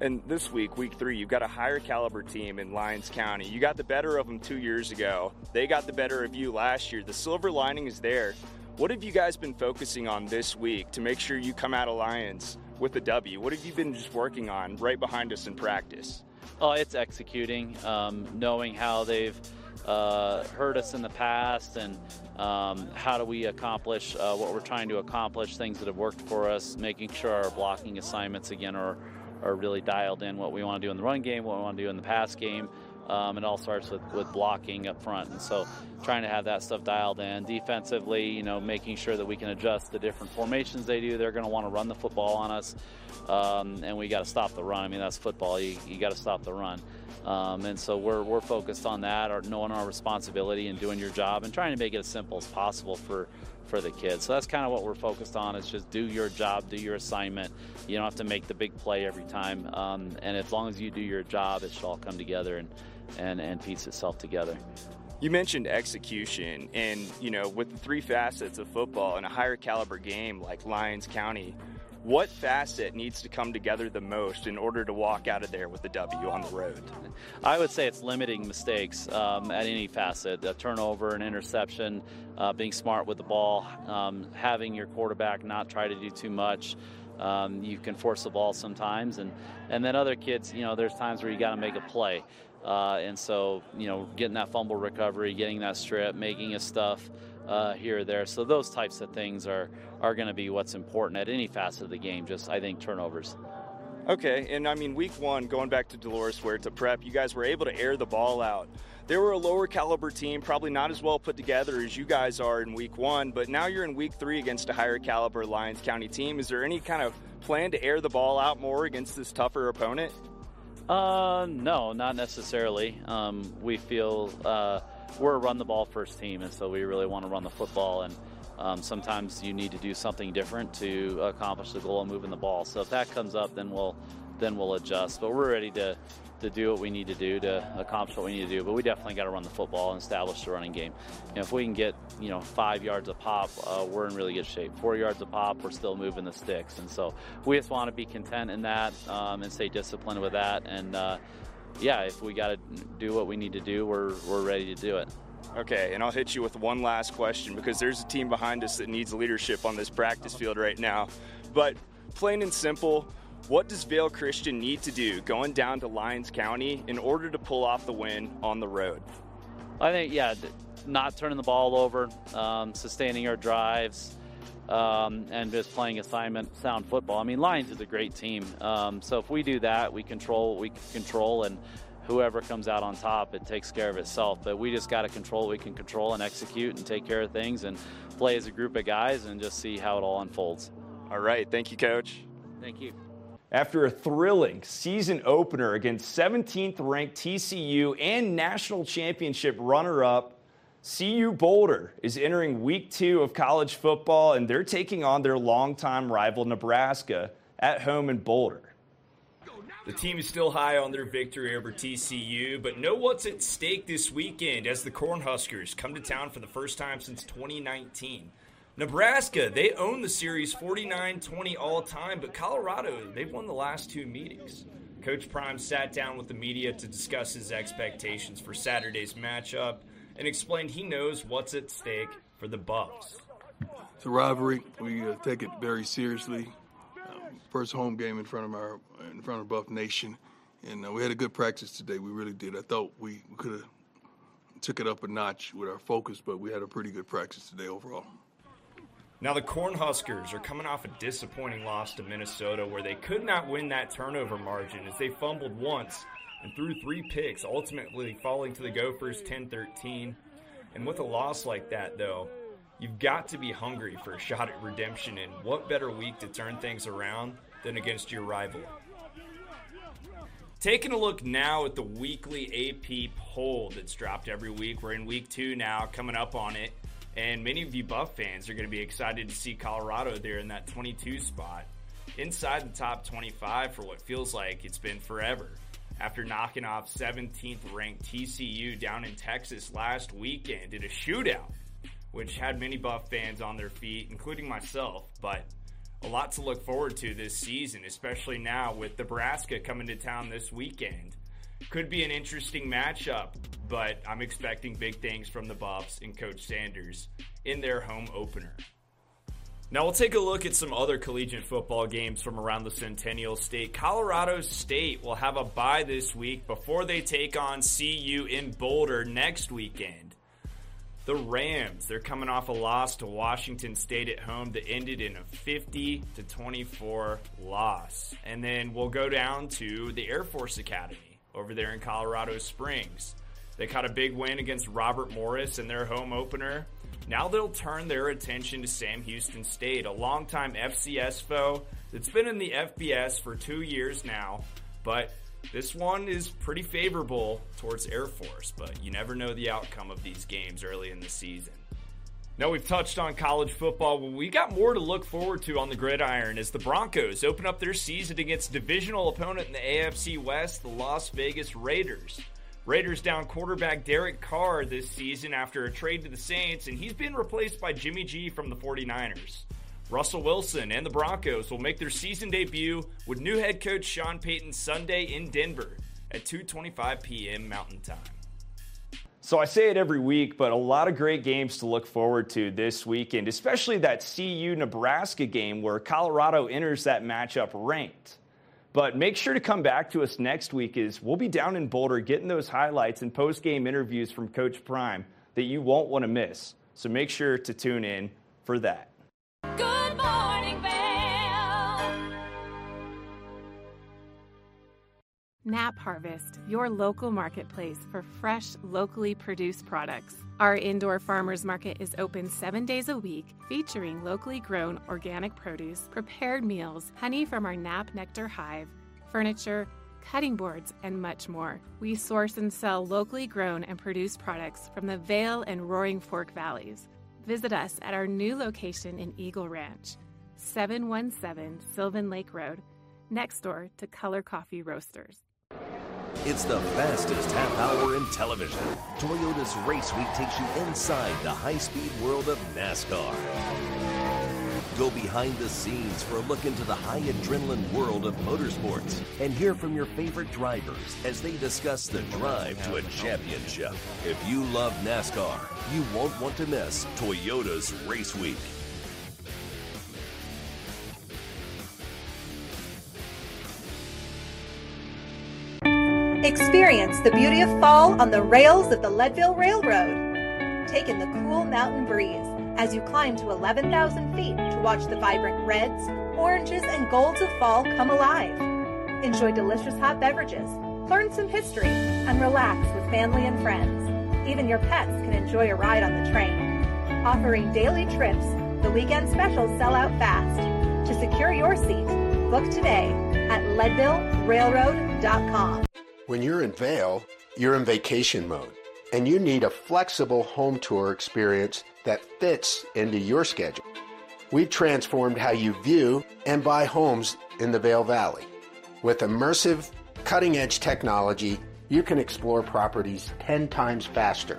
And this week, week three, you've got a higher caliber team in Lyons County. You got the better of them two years ago. They got the better of you last year. The silver lining is there. What have you guys been focusing on this week to make sure you come out of Lions with a W? What have you been just working on right behind us in practice? Oh, it's executing, um, knowing how they've uh, hurt us in the past and um, how do we accomplish uh, what we're trying to accomplish, things that have worked for us, making sure our blocking assignments again are, are really dialed in what we want to do in the run game, what we want to do in the pass game. Um, it all starts with, with blocking up front. And so trying to have that stuff dialed in. Defensively, you know, making sure that we can adjust the different formations they do. They're going to want to run the football on us. Um, and we got to stop the run. I mean, that's football. You, you got to stop the run. Um, and so we're, we're focused on that, or knowing our responsibility and doing your job and trying to make it as simple as possible for, for the kids. So that's kind of what we're focused on is just do your job, do your assignment. You don't have to make the big play every time. Um, and as long as you do your job, it should all come together and, and, and piece itself together. You mentioned execution, and you know, with the three facets of football and a higher caliber game like Lyons County, what facet needs to come together the most in order to walk out of there with a W on the road? I would say it's limiting mistakes um, at any facet a turnover, an interception, uh, being smart with the ball, um, having your quarterback not try to do too much. Um, you can force the ball sometimes, and, and then other kids, you know, there's times where you got to make a play. Uh, and so, you know, getting that fumble recovery, getting that strip, making a stuff uh, here or there. So those types of things are are going to be what's important at any facet of the game. Just I think turnovers. Okay, and I mean, week one, going back to Dolores Huerta Prep, you guys were able to air the ball out. They were a lower caliber team, probably not as well put together as you guys are in week one, but now you're in week three against a higher caliber Lyons County team. Is there any kind of plan to air the ball out more against this tougher opponent? Uh, no, not necessarily. Um, we feel uh, we're a run the ball first team, and so we really want to run the football. And um, sometimes you need to do something different to accomplish the goal of moving the ball. So if that comes up, then we'll then we'll adjust. But we're ready to to do what we need to do to accomplish what we need to do. But we definitely got to run the football and establish the running game. You know, if we can get you know five yards a pop, uh, we're in really good shape. Four yards a pop, we're still moving the sticks, and so we just want to be content in that um, and stay disciplined with that. And uh, yeah, if we got to do what we need to do, we're we're ready to do it. Okay, and I'll hit you with one last question because there's a team behind us that needs leadership on this practice field right now. But plain and simple, what does Vail Christian need to do going down to Lyons County in order to pull off the win on the road? I think, yeah, not turning the ball over, um, sustaining our drives, um, and just playing assignment sound football. I mean, Lions is a great team. Um, so if we do that, we control what we control, and whoever comes out on top, it takes care of itself. But we just got to control what we can control and execute and take care of things and play as a group of guys and just see how it all unfolds. All right. Thank you, Coach. Thank you. After a thrilling season opener against 17th ranked TCU and national championship runner up, CU Boulder is entering week two of college football and they're taking on their longtime rival Nebraska at home in Boulder. The team is still high on their victory over TCU, but know what's at stake this weekend as the Cornhuskers come to town for the first time since 2019. Nebraska, they own the series 49 20 all time, but Colorado, they've won the last two meetings. Coach Prime sat down with the media to discuss his expectations for Saturday's matchup and explained he knows what's at stake for the Buffs. It's a rivalry. We uh, take it very seriously. Um, first home game in front of our in front of Buff Nation, and uh, we had a good practice today. We really did. I thought we, we could have took it up a notch with our focus, but we had a pretty good practice today overall. Now, the Cornhuskers are coming off a disappointing loss to Minnesota where they could not win that turnover margin as they fumbled once and threw three picks, ultimately falling to the Gophers 10 13. And with a loss like that, though, you've got to be hungry for a shot at redemption. And what better week to turn things around than against your rival? Taking a look now at the weekly AP poll that's dropped every week. We're in week two now, coming up on it. And many of you Buff fans are going to be excited to see Colorado there in that 22 spot, inside the top 25 for what feels like it's been forever. After knocking off 17th ranked TCU down in Texas last weekend in a shootout, which had many Buff fans on their feet, including myself, but a lot to look forward to this season, especially now with Nebraska coming to town this weekend. Could be an interesting matchup, but I'm expecting big things from the Buffs and Coach Sanders in their home opener. Now we'll take a look at some other collegiate football games from around the Centennial State. Colorado State will have a bye this week before they take on CU in Boulder next weekend. The Rams, they're coming off a loss to Washington State at home that ended in a 50 to 24 loss. And then we'll go down to the Air Force Academy over there in Colorado Springs. They caught a big win against Robert Morris in their home opener. Now they'll turn their attention to Sam Houston State, a longtime FCS foe that's been in the FBS for two years now, but this one is pretty favorable towards Air Force, but you never know the outcome of these games early in the season. Now we've touched on college football, but we got more to look forward to on the gridiron as the Broncos open up their season against divisional opponent in the AFC West, the Las Vegas Raiders. Raiders down quarterback Derek Carr this season after a trade to the Saints, and he's been replaced by Jimmy G from the 49ers. Russell Wilson and the Broncos will make their season debut with new head coach Sean Payton Sunday in Denver at 2:25 p.m. Mountain Time. So I say it every week, but a lot of great games to look forward to this weekend, especially that CU Nebraska game where Colorado enters that matchup ranked. But make sure to come back to us next week as we'll be down in Boulder getting those highlights and post-game interviews from Coach Prime that you won't want to miss. So make sure to tune in for that. Good morning, Vail. Nap Harvest, your local marketplace for fresh, locally produced products. Our indoor farmers market is open seven days a week, featuring locally grown organic produce, prepared meals, honey from our Nap Nectar hive, furniture, cutting boards, and much more. We source and sell locally grown and produced products from the Vail and Roaring Fork valleys. Visit us at our new location in Eagle Ranch, 717 Sylvan Lake Road, next door to Color Coffee Roasters. It's the fastest half hour in television. Toyota's Race Week takes you inside the high speed world of NASCAR. Go behind the scenes for a look into the high adrenaline world of motorsports and hear from your favorite drivers as they discuss the drive to a championship. If you love NASCAR, you won't want to miss Toyota's Race Week. Experience the beauty of fall on the rails of the Leadville Railroad. Take in the cool mountain breeze as you climb to 11,000 feet to watch the vibrant reds, oranges, and golds of fall come alive. Enjoy delicious hot beverages, learn some history, and relax with family and friends. Even your pets can enjoy a ride on the train. Offering daily trips, the weekend specials sell out fast. To secure your seat, book today at leadvillerailroad.com. When you're in Vail, you're in vacation mode, and you need a flexible home tour experience that fits into your schedule. We've transformed how you view and buy homes in the Vail Valley. With immersive, cutting edge technology, you can explore properties 10 times faster.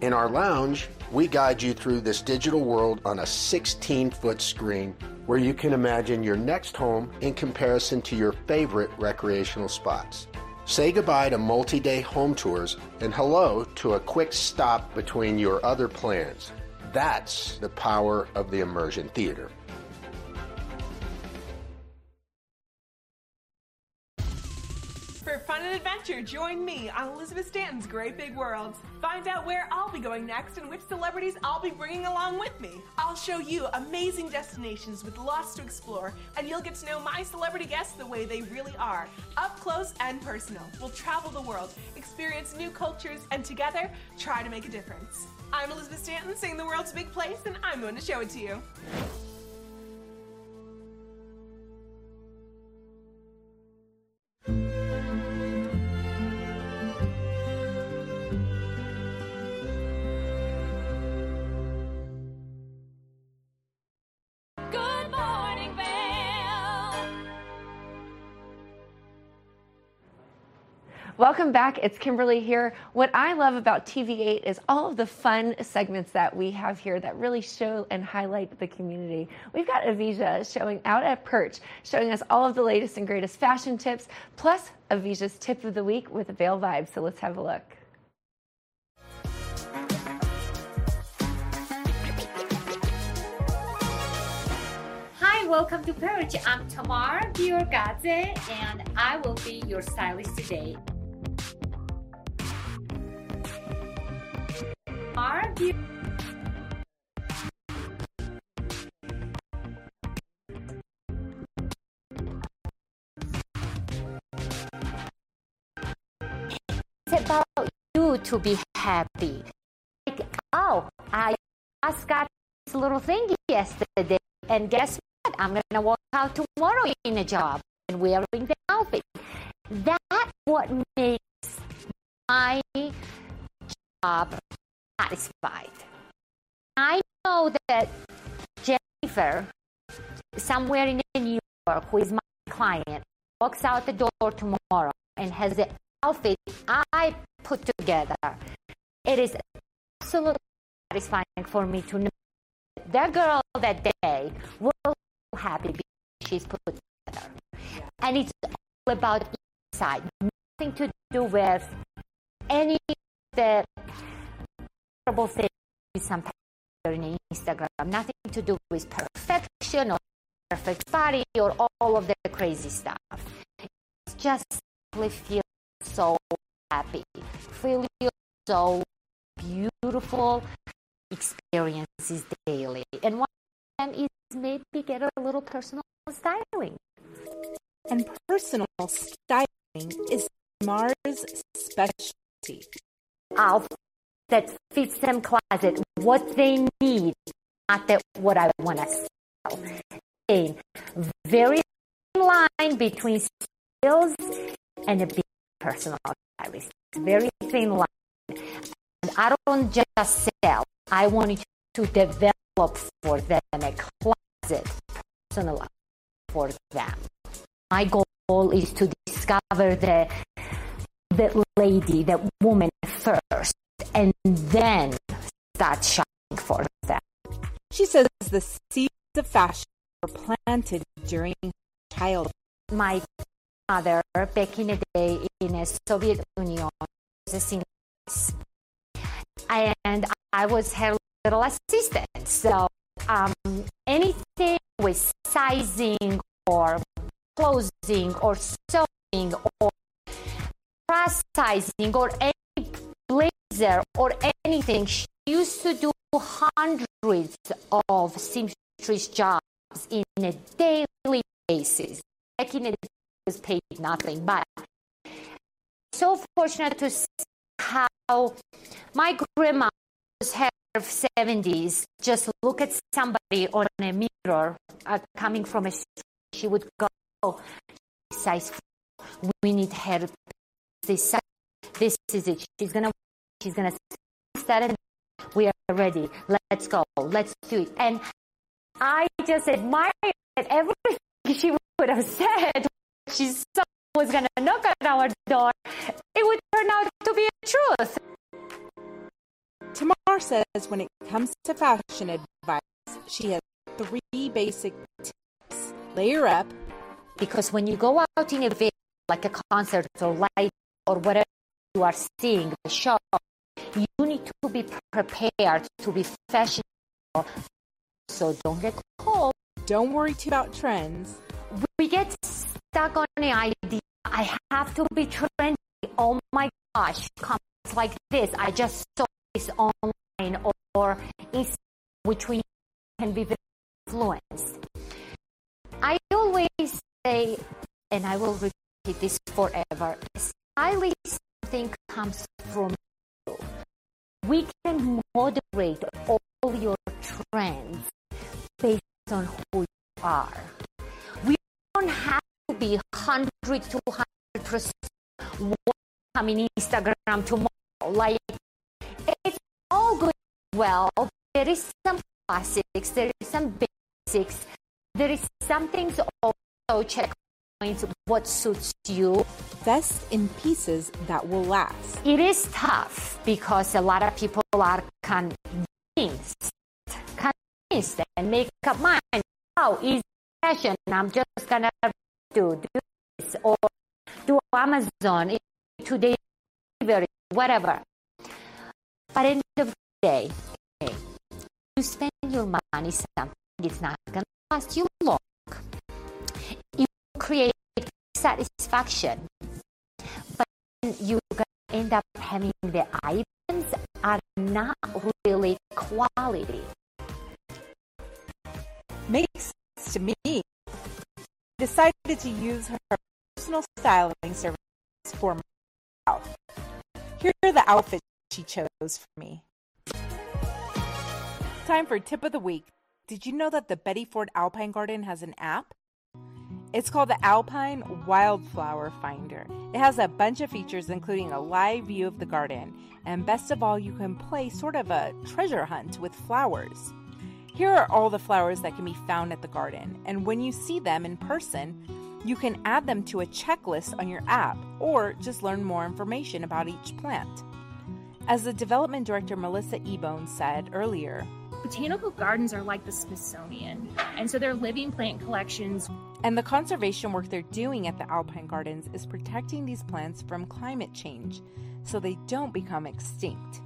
In our lounge, we guide you through this digital world on a 16 foot screen where you can imagine your next home in comparison to your favorite recreational spots. Say goodbye to multi day home tours and hello to a quick stop between your other plans. That's the power of the immersion theater. Adventure, join me on Elizabeth Stanton's Great Big World. Find out where I'll be going next and which celebrities I'll be bringing along with me. I'll show you amazing destinations with lots to explore, and you'll get to know my celebrity guests the way they really are, up close and personal. We'll travel the world, experience new cultures, and together try to make a difference. I'm Elizabeth Stanton, saying the world's a big place, and I'm going to show it to you. Welcome back. It's Kimberly here. What I love about TV8 is all of the fun segments that we have here that really show and highlight the community. We've got Avisha showing out at Perch, showing us all of the latest and greatest fashion tips, plus Avisha's tip of the week with a Vail Vibe. So let's have a look. Hi, welcome to Perch. I'm Tamar Biorgadze, and I will be your stylist today. Bior- It's about you to be happy. Like, oh, I just got this little thing yesterday, and guess what? I'm gonna walk out tomorrow in a job and wearing the outfit. That's what makes my job satisfied. I know that Jennifer, somewhere in New York, who is my client, walks out the door tomorrow and has the outfit I put together. It is absolutely satisfying for me to know that girl that day will be happy because she's put together. And it's all about inside, nothing to do with any of the terrible things sometimes on Instagram, nothing to do with perfection or perfect body or all of the crazy stuff. It's just simply feel so happy, feel so beautiful experiences daily. And one of them is maybe get a little personal styling. And personal styling is Mars' specialty. Outfit that fits them closet, what they need, not that what I want to sell. A very thin line between sales and a big personal stylist. Very thin line. And I don't just sell. I want to develop for them a closet personal for them. My goal is to discover the the lady, the woman first, and then start shopping for them. She says the seeds of fashion were planted during childhood. My mother, back in the day in the Soviet Union, was a seamstress. And I was her little assistant. So um, anything with sizing or closing or sewing or cross sizing or any or anything, she used to do hundreds of seamstress jobs in a daily basis. Back in the day, was paid nothing, but so fortunate to see how my grandma was her 70s just look at somebody on a mirror uh, coming from a street. She would go, size we need help. this. This is it. She's gonna, she's gonna start it. we are ready. Let's go. Let's do it. And I just admired everything she would have said. She was gonna knock at our door. It would turn out to be a truth. Tamar says when it comes to fashion advice, she has three basic tips. Layer up. Because when you go out in a video, like a concert or live or whatever you are seeing, the show, need to be prepared to be fashionable. So don't get cold. Don't worry too about trends. We get stuck on the idea, I have to be trendy. Oh my gosh, comments like this. I just saw this online or, Instagram, which we can be very influenced. I always say, and I will repeat this forever, stylish something comes from. We can moderate all your trends based on who you are. We don't have to be 100 to 100% coming Instagram tomorrow. Like, it's all good. Well, there is some classics, there is some basics, there is some things also checkpoints what suits you. Best in pieces that will last. It is tough because a lot of people are convinced, convinced and make up mind. Oh, easy fashion. I'm just gonna do this or do Amazon today whatever. But in the end of the day, you spend your money something it's not gonna cost you long. You create satisfaction, but gonna end up having the items are not really quality. Makes sense to me. Decided to use her personal styling service for myself. Here are the outfits she chose for me. Time for tip of the week. Did you know that the Betty Ford Alpine Garden has an app? It's called the Alpine Wildflower Finder. It has a bunch of features, including a live view of the garden, and best of all, you can play sort of a treasure hunt with flowers. Here are all the flowers that can be found at the garden, and when you see them in person, you can add them to a checklist on your app or just learn more information about each plant. As the development director Melissa Ebone said earlier, Botanical gardens are like the Smithsonian, and so they're living plant collections. And the conservation work they're doing at the Alpine Gardens is protecting these plants from climate change so they don't become extinct.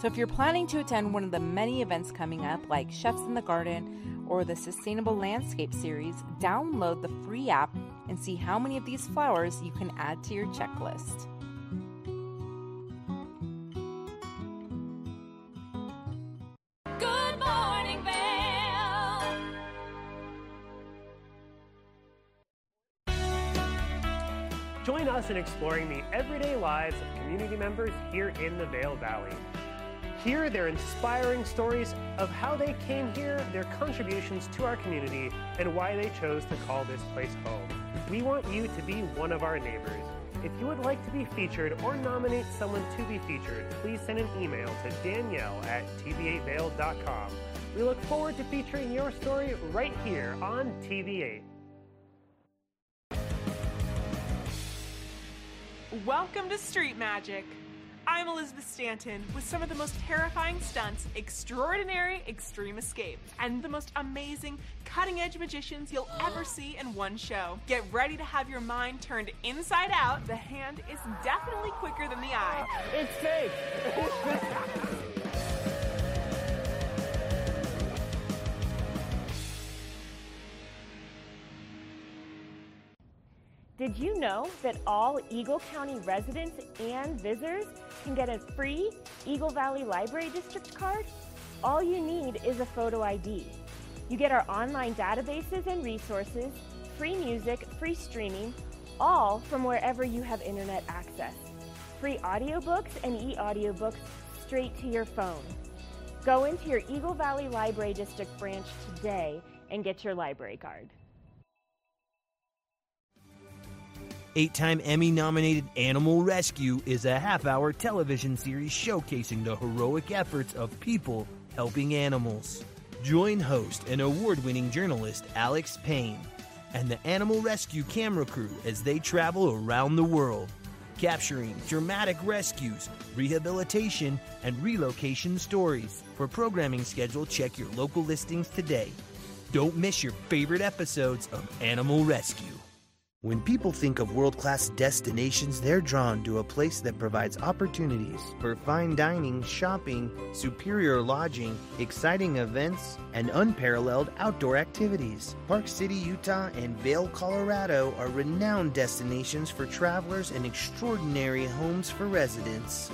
So if you're planning to attend one of the many events coming up, like Chefs in the Garden or the Sustainable Landscape Series, download the free app and see how many of these flowers you can add to your checklist. Morning, Vail. Join us in exploring the everyday lives of community members here in the Vail Valley. Hear their inspiring stories of how they came here, their contributions to our community, and why they chose to call this place home. We want you to be one of our neighbors. If you would like to be featured or nominate someone to be featured, please send an email to Danielle at tv8vail.com. We look forward to featuring your story right here on TV8. Welcome to Street Magic. I'm Elizabeth Stanton with some of the most terrifying stunts, extraordinary extreme escapes, and the most amazing cutting edge magicians you'll ever see in one show. Get ready to have your mind turned inside out. The hand is definitely quicker than the eye. It's fake! [laughs] Did you know that all Eagle County residents and visitors can get a free Eagle Valley Library District card? All you need is a photo ID. You get our online databases and resources, free music, free streaming, all from wherever you have internet access. Free audiobooks and e-audiobooks straight to your phone. Go into your Eagle Valley Library District branch today and get your library card. Eight time Emmy nominated Animal Rescue is a half hour television series showcasing the heroic efforts of people helping animals. Join host and award winning journalist Alex Paen and the Animal Rescue camera crew as they travel around the world, capturing dramatic rescues, rehabilitation, and relocation stories. For programming schedule, check your local listings today. Don't miss your favorite episodes of Animal Rescue. When people think of world class destinations, they're drawn to a place that provides opportunities for fine dining, shopping, superior lodging, exciting events, and unparalleled outdoor activities. Park City, Utah, and Vail, Colorado are renowned destinations for travelers and extraordinary homes for residents.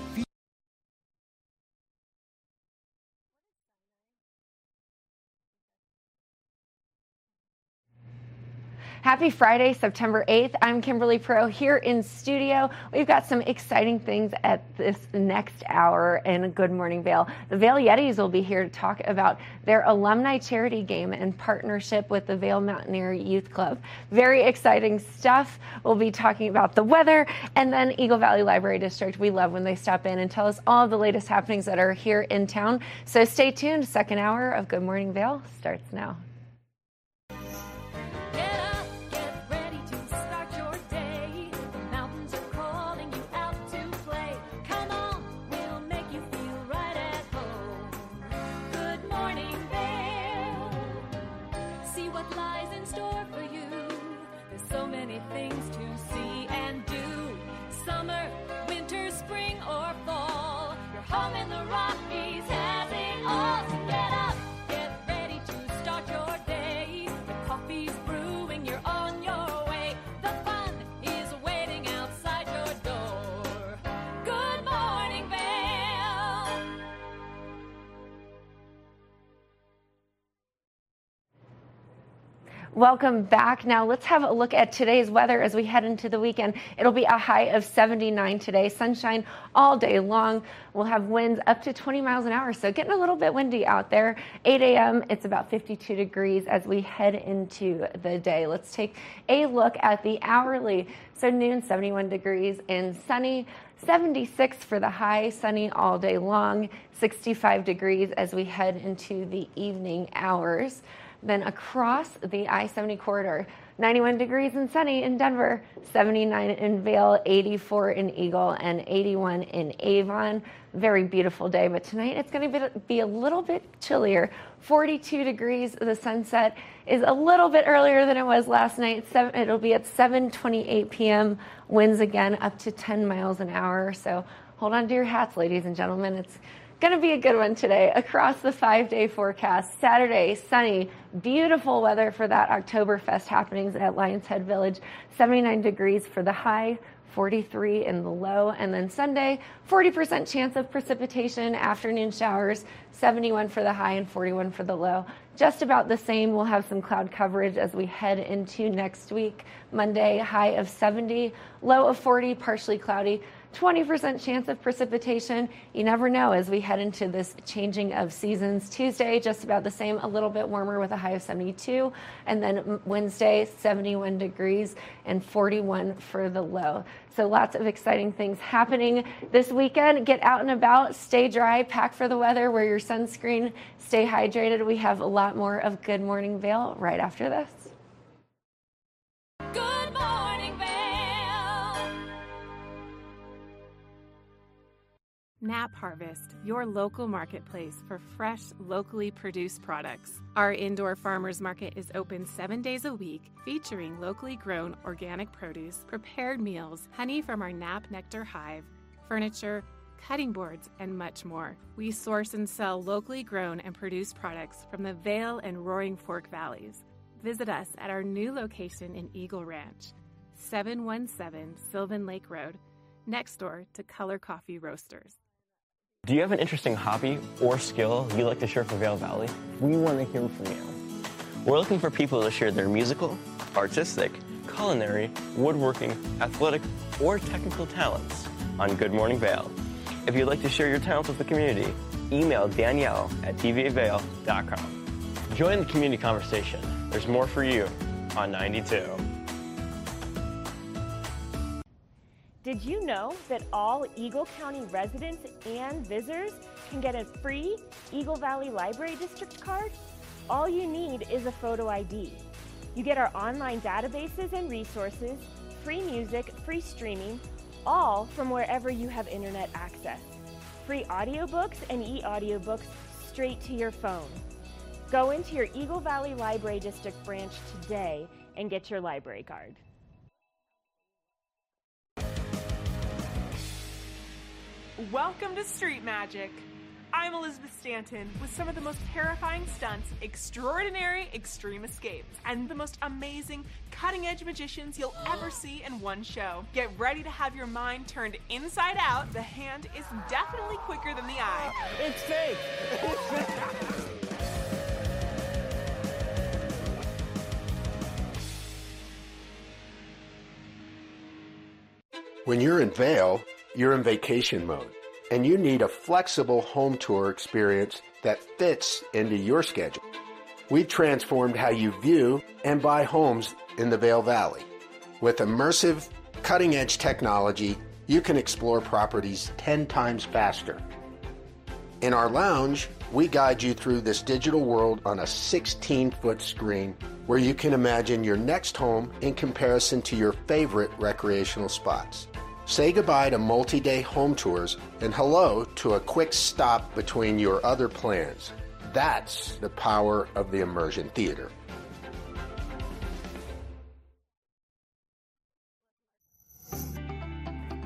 Happy Friday, September 8th. I'm Kimberly Pro here in studio. We've got some exciting things at this next hour in Good Morning Vail. The Vail Yetis will be here to talk about their alumni charity game in partnership with the Vail Mountaineer Youth Club. Very exciting stuff. We'll be talking about the weather and then Eagle Valley Library District. We love when they stop in and tell us all the latest happenings that are here in town. So stay tuned. Second hour of Good Morning Vail starts now. Welcome back. Now let's have a look at today's weather as we head into the weekend. It'll be a high of 79 today, sunshine all day long. We'll have winds up to 20 miles an hour, so getting a little bit windy out there. 8 a.m., it's about 52 degrees as we head into the day. Let's take a look at the hourly. So noon, 71 degrees and sunny. 76 for the high, sunny all day long, 65 degrees as we head into the evening hours. Then across the I 70 corridor, 91 degrees and sunny in Denver, 79 in Vail, 84 in Eagle, and 81 in Avon. Very beautiful day, but tonight it's going to be a little bit chillier. 42 degrees. The sunset is a little bit earlier than it was last night. It'll be at 7:28 p.m. Winds again up to 10 miles an hour. So hold on to your hats, ladies and gentlemen. It's Going to be a good one today across the five day forecast. Saturday, sunny, beautiful weather for that Oktoberfest happenings at Lionshead Village. 79 degrees for the high, 43 in the low. And then Sunday, 40% chance of precipitation, afternoon showers, 71 for the high and 41 for the low. Just about the same. We'll have some cloud coverage as we head into next week. Monday, high of 70, low of 40, partially cloudy. 20% chance of precipitation. You never know as we head into this changing of seasons. Tuesday, just about the same, a little bit warmer with a high of 72. And then Wednesday, 71 degrees and 41 for the low. So lots of exciting things happening this weekend. Get out and about, stay dry, pack for the weather, wear your sunscreen, stay hydrated. We have a lot more of Good Morning Vail right after this. Nap Harvest, your local marketplace for fresh, locally produced products. Our indoor farmers market is open seven days a week, featuring locally grown organic produce, prepared meals, honey from our Nap Nectar hive, furniture, cutting boards, and much more. We source and sell locally grown and produced products from the Vail and Roaring Fork valleys. Visit us at our new location in Eagle Ranch, 717 Sylvan Lake Road, next door to Color Coffee Roasters. Do you have an interesting hobby or skill you'd like to share for Vail Valley? We want to hear from you. We're looking for people to share their musical, artistic, culinary, woodworking, athletic, or technical talents on Good Morning Vail. If you'd like to share your talents with the community, email Danielle at tv8vail.com. Join the community conversation. There's more for you on 92. Did you know that all Eagle County residents and visitors can get a free Eagle Valley Library District card? All you need is a photo ID. You get our online databases and resources, free music, free streaming, all from wherever you have internet access. Free audiobooks and e-audiobooks straight to your phone. Go into your Eagle Valley Library District branch today and get your library card. Welcome to Street Magic. I'm Elizabeth Stanton with some of the most terrifying stunts, extraordinary extreme escapes, and the most amazing cutting edge magicians you'll ever see in one show. Get ready to have your mind turned inside out. The hand is definitely quicker than the eye. It's fake! When you're in Vail, you're in vacation mode, and you need a flexible home tour experience that fits into your schedule. We've transformed how you view and buy homes in the Vail Valley. With immersive, cutting edge technology, you can explore properties 10 times faster. In our lounge, we guide you through this digital world on a 16 foot screen where you can imagine your next home in comparison to your favorite recreational spots. Say goodbye to multi day home tours and hello to a quick stop between your other plans. That's the power of the immersion theater.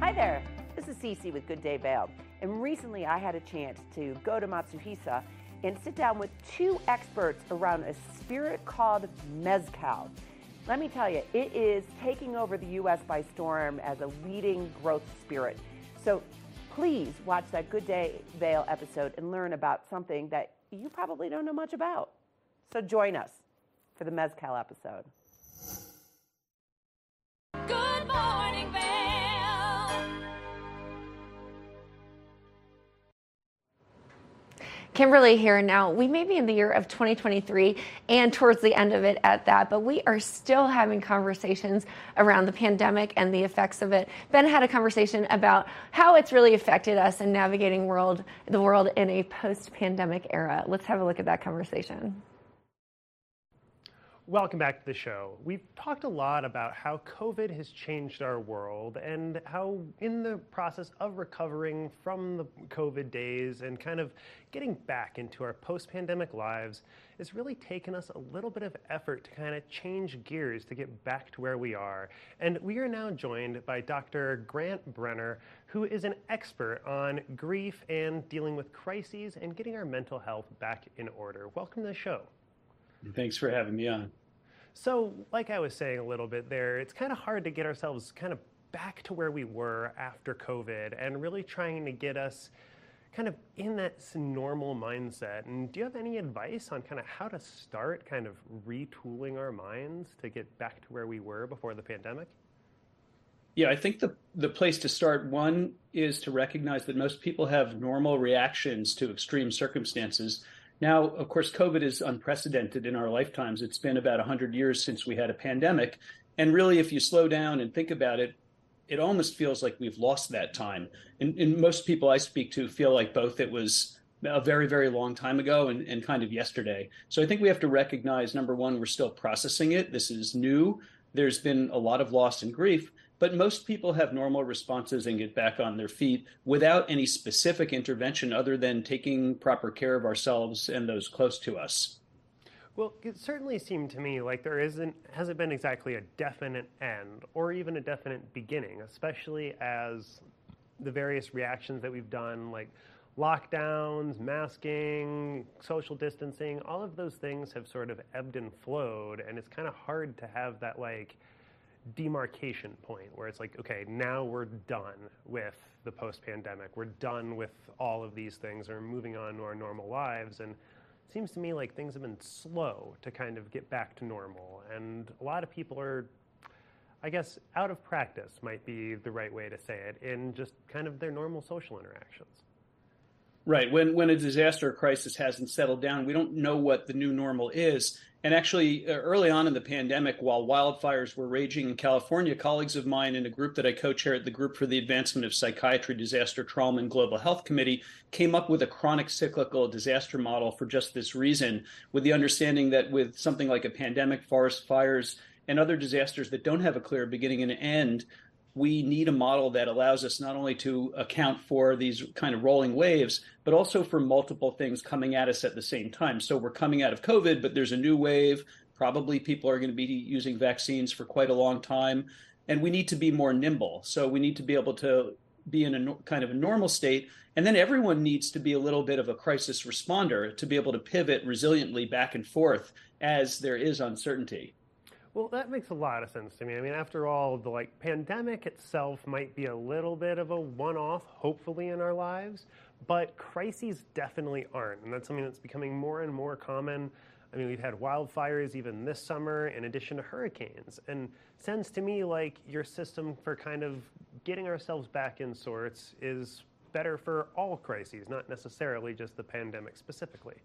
Hi there, this is Cece with Good Day Vail. And recently I had a chance to go to Matsuhisa and sit down with two experts around a spirit called Mezcal. Let me tell you, it is taking over the U.S. by storm as a leading growth spirit. So please watch that Good Day Vail episode and learn about something that you probably don't know much about. So join us for the Mezcal episode. Good morning, Vail. Kimberly here now. We may be in the year of 2023 and towards the end of it at that, but we are still having conversations around the pandemic and the effects of it. Ben had a conversation about how it's really affected us in navigating world the world in a post-pandemic era. Let's have a look at that conversation. Welcome back to the show. We've talked a lot about how COVID has changed our world and how, in the process of recovering from the COVID days and kind of getting back into our post pandemic lives, it's really taken us a little bit of effort to kind of change gears to get back to where we are. And we are now joined by Dr. Grant Brenner, who is an expert on grief and dealing with crises and getting our mental health back in order. Welcome to the show. Thanks for having me on. So, like I was saying a little bit there, it's kind of hard to get ourselves kind of back to where we were after COVID and really trying to get us kind of in that normal mindset. And do you have any advice on kind of how to start kind of retooling our minds to get back to where we were before the pandemic? Yeah, I think the the place to start one is to recognize that most people have normal reactions to extreme circumstances. Now, of course, COVID is unprecedented in our lifetimes. It's been about 100 years since we had a pandemic. And really, if you slow down and think about it, it almost feels like we've lost that time. And, and most people I speak to feel like both it was a very, very long time ago and, and kind of yesterday. So I think we have to recognize number one, we're still processing it. This is new. There's been a lot of loss and grief, but most people have normal responses and get back on their feet without any specific intervention other than taking proper care of ourselves and those close to us. Well, it certainly seemed to me like there isn't hasn't been exactly a definite end or even a definite beginning, especially as the various reactions that we've done, like lockdowns, masking, social distancing, all of those things have sort of ebbed and flowed, and it's kind of hard to have that like demarcation point where it's like, okay, now we're done with the post pandemic. We're done with all of these things we're moving on to our normal lives. And it seems to me like things have been slow to kind of get back to normal. And a lot of people are, I guess, out of practice might be the right way to say it in just kind of their normal social interactions. Right. When when a disaster or crisis hasn't settled down, we don't know what the new normal is. And actually, uh, early on in the pandemic, while wildfires were raging in California, colleagues of mine in a group that I co-chair at the Group for the Advancement of Psychiatry, Disaster Trauma, and Global Health Committee came up with a chronic cyclical disaster model for just this reason, with the understanding that with something like a pandemic, forest fires, and other disasters that don't have a clear beginning and end, we need a model that allows us not only to account for these kind of rolling waves, but also for multiple things coming at us at the same time. So we're coming out of COVID, but there's a new wave. Probably people are going to be using vaccines for quite a long time. And we need to be more nimble. So we need to be able to be in a kind of a normal state. And then everyone needs to be a little bit of a crisis responder to be able to pivot resiliently back and forth as there is uncertainty. Well, that makes a lot of sense to me. I mean, after all, the like pandemic itself might be a little bit of a one-off, hopefully, in our lives, but crises definitely aren't, and that's something that's becoming more and more common. I mean, we've had wildfires even this summer, in addition to hurricanes, and sounds to me like your system for kind of getting ourselves back in sorts is better for all crises, not necessarily just the pandemic specifically.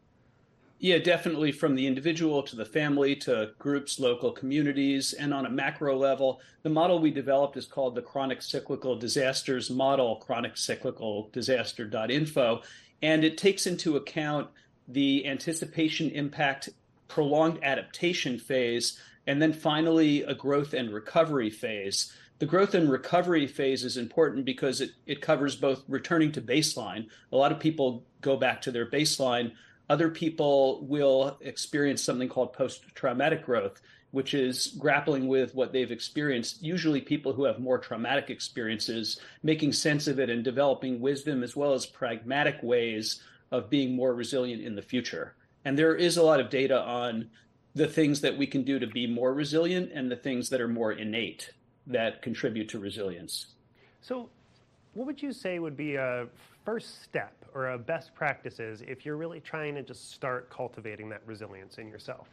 Yeah, definitely from the individual to the family to groups, local communities, and on a macro level. The model we developed is called the Chronic Cyclical Disasters Model, chroniccyclicaldisaster.info, and it takes into account the anticipation impact, prolonged adaptation phase, and then finally a growth and recovery phase. The growth and recovery phase is important because it, it covers both returning to baseline. A lot of people go back to their baseline other people will experience something called post traumatic growth, which is grappling with what they've experienced. Usually, people who have more traumatic experiences, making sense of it and developing wisdom as well as pragmatic ways of being more resilient in the future. And there is a lot of data on the things that we can do to be more resilient and the things that are more innate that contribute to resilience. So, what would you say would be a first step or a best practices if you're really trying to just start cultivating that resilience in yourself?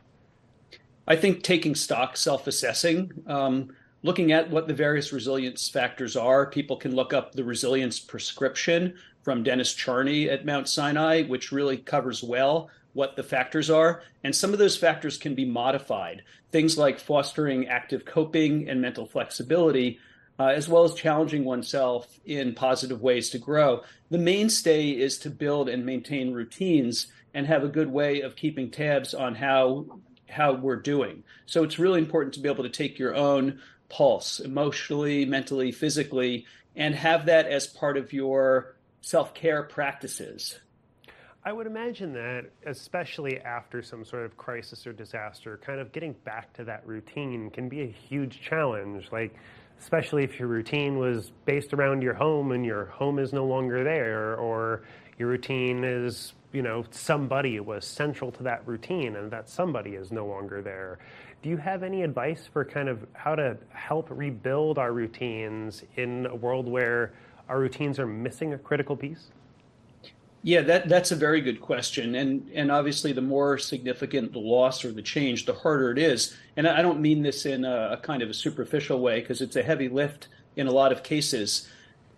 I think taking stock, self assessing, um, looking at what the various resilience factors are. People can look up the resilience prescription from Dennis Charney at Mount Sinai, which really covers well what the factors are. And some of those factors can be modified. Things like fostering active coping and mental flexibility uh, as well as challenging oneself in positive ways to grow. The mainstay is to build and maintain routines and have a good way of keeping tabs on how how we're doing. So it's really important to be able to take your own pulse emotionally, mentally, physically and have that as part of your self-care practices. I would imagine that, especially after some sort of crisis or disaster, kind of getting back to that routine can be a huge challenge. Like, especially if your routine was based around your home and your home is no longer there, or your routine is, you know, somebody was central to that routine and that somebody is no longer there. Do you have any advice for kind of how to help rebuild our routines in a world where our routines are missing a critical piece? Yeah, that that's a very good question, and and obviously the more significant the loss or the change, the harder it is. And I don't mean this in a, a kind of a superficial way because it's a heavy lift in a lot of cases.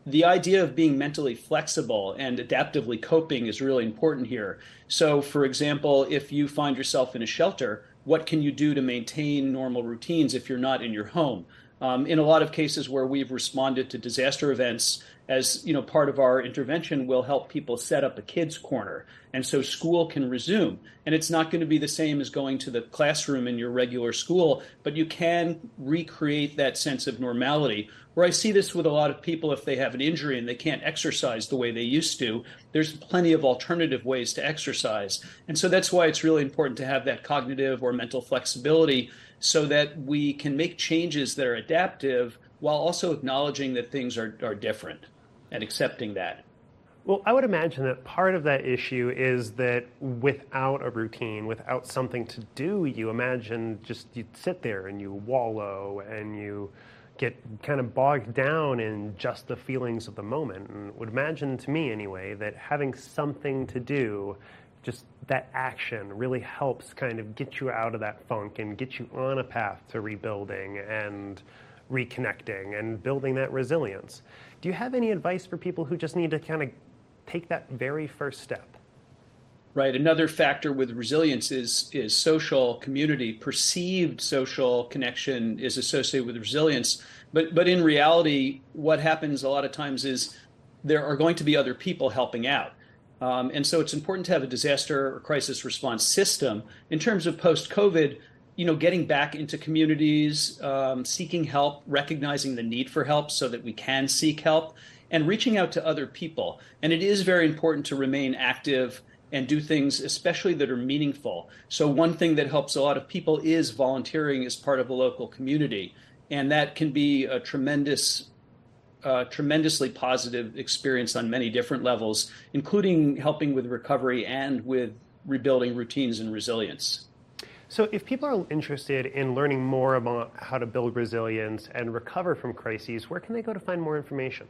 The idea of being mentally flexible and adaptively coping is really important here. So, for example, if you find yourself in a shelter, what can you do to maintain normal routines if you're not in your home? Um, in a lot of cases where we've responded to disaster events, as you know part of our intervention will help people set up a kids corner. And so school can resume. And it's not going to be the same as going to the classroom in your regular school but you can recreate that sense of normality. Where i see this with a lot of people if they have an injury and they can't exercise the way they used to there's plenty of alternative ways to exercise. And so that's why it's really important to have that cognitive or mental flexibility so that we can make changes that are adaptive while also acknowledging that things are, are different and accepting that. Well, I would imagine that part of that issue is that without a routine, without something to do, you imagine just you sit there and you wallow and you get kind of bogged down in just the feelings of the moment. And would imagine to me anyway that having something to do, just that action really helps kind of get you out of that funk and get you on a path to rebuilding and reconnecting and building that resilience. Do you have any advice for people who just need to kind of take that very first step? Right. Another factor with resilience is is social community. Perceived social connection is associated with resilience, but but in reality, what happens a lot of times is there are going to be other people helping out. Um, and so it's important to have a disaster or crisis response system. In terms of post COVID, you know, getting back into communities, um, seeking help, recognizing the need for help so that we can seek help, and reaching out to other people. And it is very important to remain active and do things, especially that are meaningful. So, one thing that helps a lot of people is volunteering as part of a local community. And that can be a tremendous tremendously positive experience on many different levels, including helping with recovery and with rebuilding routines and resilience. So, if people are interested in learning more about how to build resilience and recover from crises, where can they go to find more information?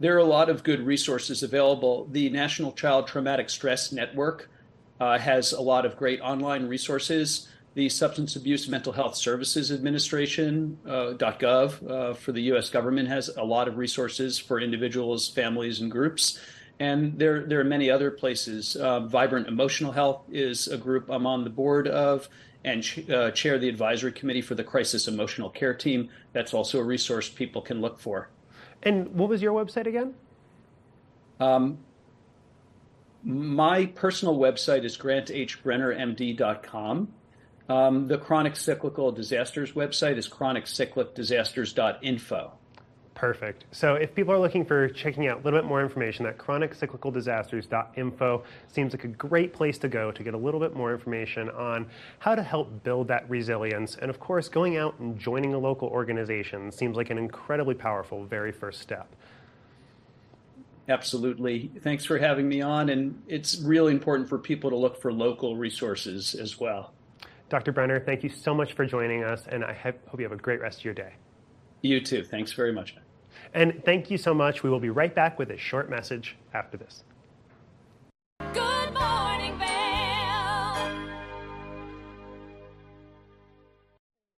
There are a lot of good resources available. The National Child Traumatic Stress Network uh, has a lot of great online resources. The Substance Abuse Mental Health Services Administration uh, .gov uh, for the U.S. government has a lot of resources for individuals, families, and groups. And there, there are many other places. Uh, Vibrant Emotional Health is a group I'm on the board of and uh, chair the advisory committee for the Crisis Emotional Care Team. That's also a resource people can look for. And what was your website again? Um, my personal website is granthbrennermd.com. Um, the Chronic Cyclical Disasters website is chroniccyclicdisasters.info. Perfect. So if people are looking for checking out a little bit more information, that chroniccyclicaldisasters.info seems like a great place to go to get a little bit more information on how to help build that resilience. And of course, going out and joining a local organization seems like an incredibly powerful very first step. Absolutely. Thanks for having me on. And it's really important for people to look for local resources as well. Dr. Brenner, thank you so much for joining us, and I hope you have a great rest of your day. You too. Thanks very much. And thank you so much. We will be right back with a short message after this.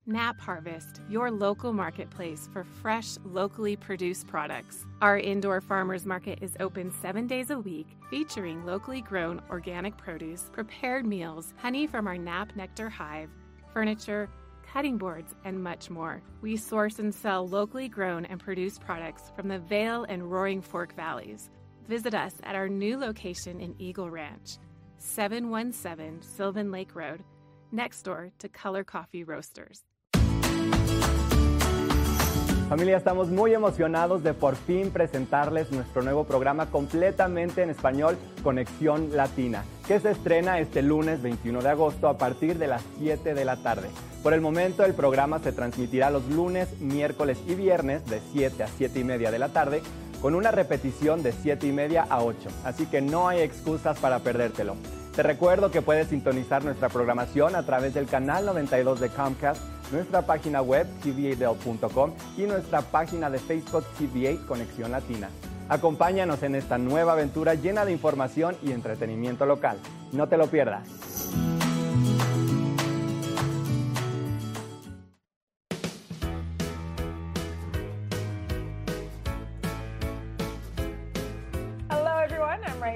Nap Harvest, your local marketplace for fresh, locally produced products. Our indoor farmers market is open seven days a week, featuring locally grown organic produce, prepared meals, honey from our Nap Nectar hive, furniture, cutting boards, and much more. We source and sell locally grown and produced products from the Vail and Roaring Fork valleys. Visit us at our new location in Eagle Ranch, 717 Sylvan Lake Road, next door to Color Coffee Roasters. Familia, estamos muy emocionados de por fin presentarles nuestro nuevo programa completamente en español, Conexión Latina, que se estrena este lunes 21 de agosto a partir de las 7 de la tarde. Por el momento el programa se transmitirá los lunes, miércoles y viernes de 7 a 7 y media de la tarde, con una repetición de 7 y media a 8, así que no hay excusas para perdértelo. Te recuerdo que puedes sintonizar nuestra programación a través del canal 92 de Comcast, nuestra página web tva.com y nuestra página de Facebook TVA Conexión Latina. Acompáñanos en esta nueva aventura llena de información y entretenimiento local. No te lo pierdas.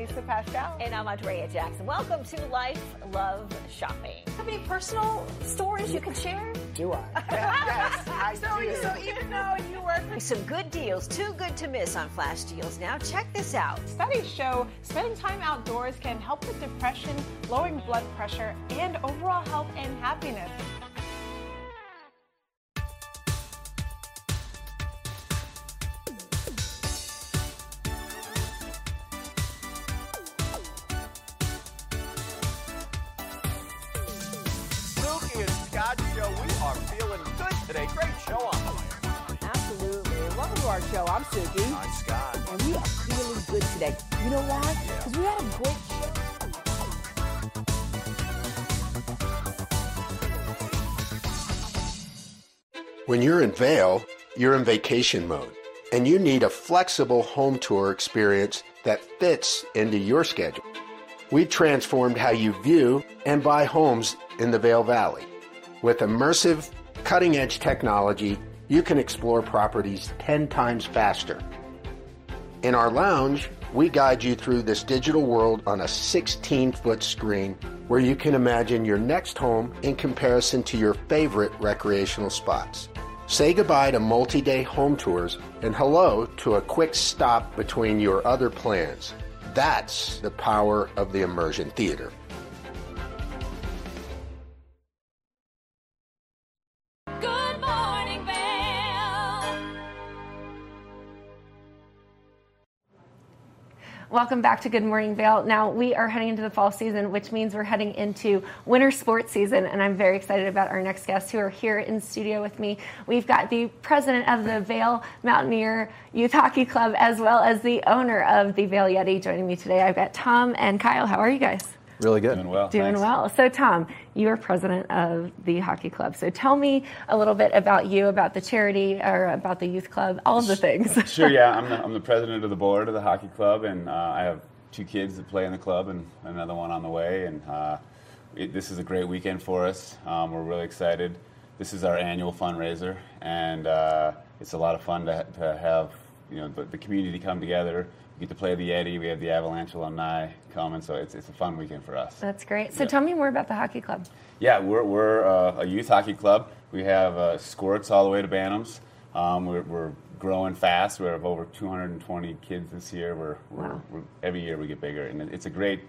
Everyone. I'm Raisa Pascal. And I'm Andrea Jackson. Welcome to Life Love Shopping. Have any personal stories you can share? Do I? [laughs] yes, I so, do. so even though you work with some good deals, too good to miss on flash deals. Now check this out. Studies show spending time outdoors can help with depression, lowering blood pressure, and overall health and happiness. Vail, you're in vacation mode, and you need a flexible home tour experience that fits into your schedule. We've transformed how you view and buy homes in the Vail Valley. With immersive, cutting edge technology, you can explore properties 10 times faster. In our lounge, we guide you through this digital world on a 16 foot screen where you can imagine your next home in comparison to your favorite recreational spots. Say goodbye to multi day home tours and hello to a quick stop between your other plans. That's the power of the immersion theater. Welcome back to Good Morning Vail. Now, we are heading into the fall season, which means we're heading into winter sports season, and I'm very excited about our next guests who are here in studio with me. We've got the president of the Vail Mountaineer Youth Hockey Club, as well as the owner of the Vail Yeti joining me today. I've got Tom and Kyle. How are you guys? Really good. Doing well. Doing well. So, Tom, you are president of the hockey club. So, tell me a little bit about you, about the charity, or about the youth club, all of the things. [laughs] sure, yeah. I'm [laughs] the, I'm the president of the board of the hockey club, and uh, I have two kids that play in the club and another one on the way. And uh, it, this is a great weekend for us. Um, we're really excited. This is our annual fundraiser, and uh, it's a lot of fun to, to have you know the, the community come together. We get to play the Yeti. We have the Avalanche alumni coming, so it's, it's a fun weekend for us. That's great. So, tell me more about the hockey club. Yeah, we're, we're uh, a youth hockey club. We have uh, squirts all the way to Bantams. Um, we're, we're growing fast. We have over 220 kids this year. We're, we're, Wow. we're every year we get bigger, and it- it's a great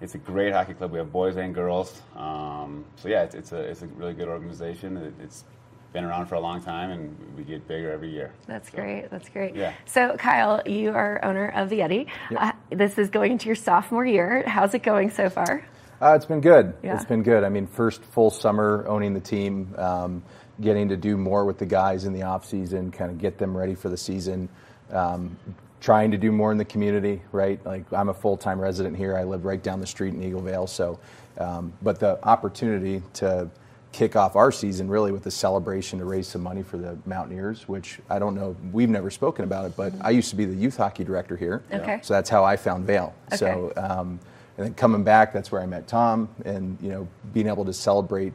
it's a great hockey club. We have boys and girls. Um, so yeah, it's, it's a it's a really good organization. It, it's been around for a long time, and we get bigger every year. That's So, great. That's great. Yeah. So, Kyle, you are owner of the Yeti. Yep. Uh, this is going into your sophomore year. How's it going so far? Uh, it's been good. Yeah. It's been good. I mean, first full summer owning the team, um, getting to do more with the guys in the off season, kind of get them ready for the season. Um, trying to do more in the community, right? Like I'm a full time resident here. I live right down the street in Eagle Vale. So, um, but the opportunity to kick off our season really with a celebration to raise some money for the Mountaineers, which I don't know, we've never spoken about it, but I used to be the youth hockey director here. Okay. So that's how I found Vail. So, um, and then coming back, that's where I met Tom, and you know, being able to celebrate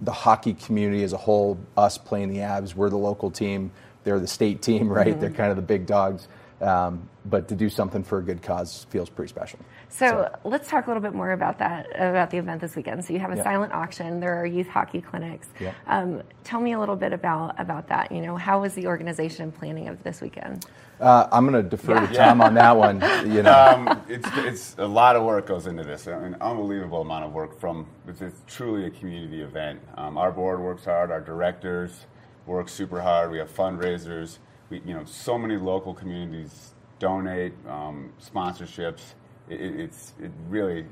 the hockey community as a whole, us playing the Avs, we're the local team, they're the state team, right? Mhm. They're kind of the big dogs. Um, but to do something for a good cause feels pretty special. So, let's talk a little bit more about that, about the event this weekend. So you have a Yeah. silent auction. There are youth hockey clinics. Yeah. Um, tell me a little bit about about that. You know, how was the organization planning of this weekend? Uh, I'm going to defer to Yeah. Tom on that one. [laughs] You know, um, it's, it's a lot of work goes into this. An unbelievable amount of work from. It's, it's truly a community event. Um, our board works hard. Our directors work super hard. We have fundraisers. We, you know, so many local communities donate um, sponsorships. It, it, it's it really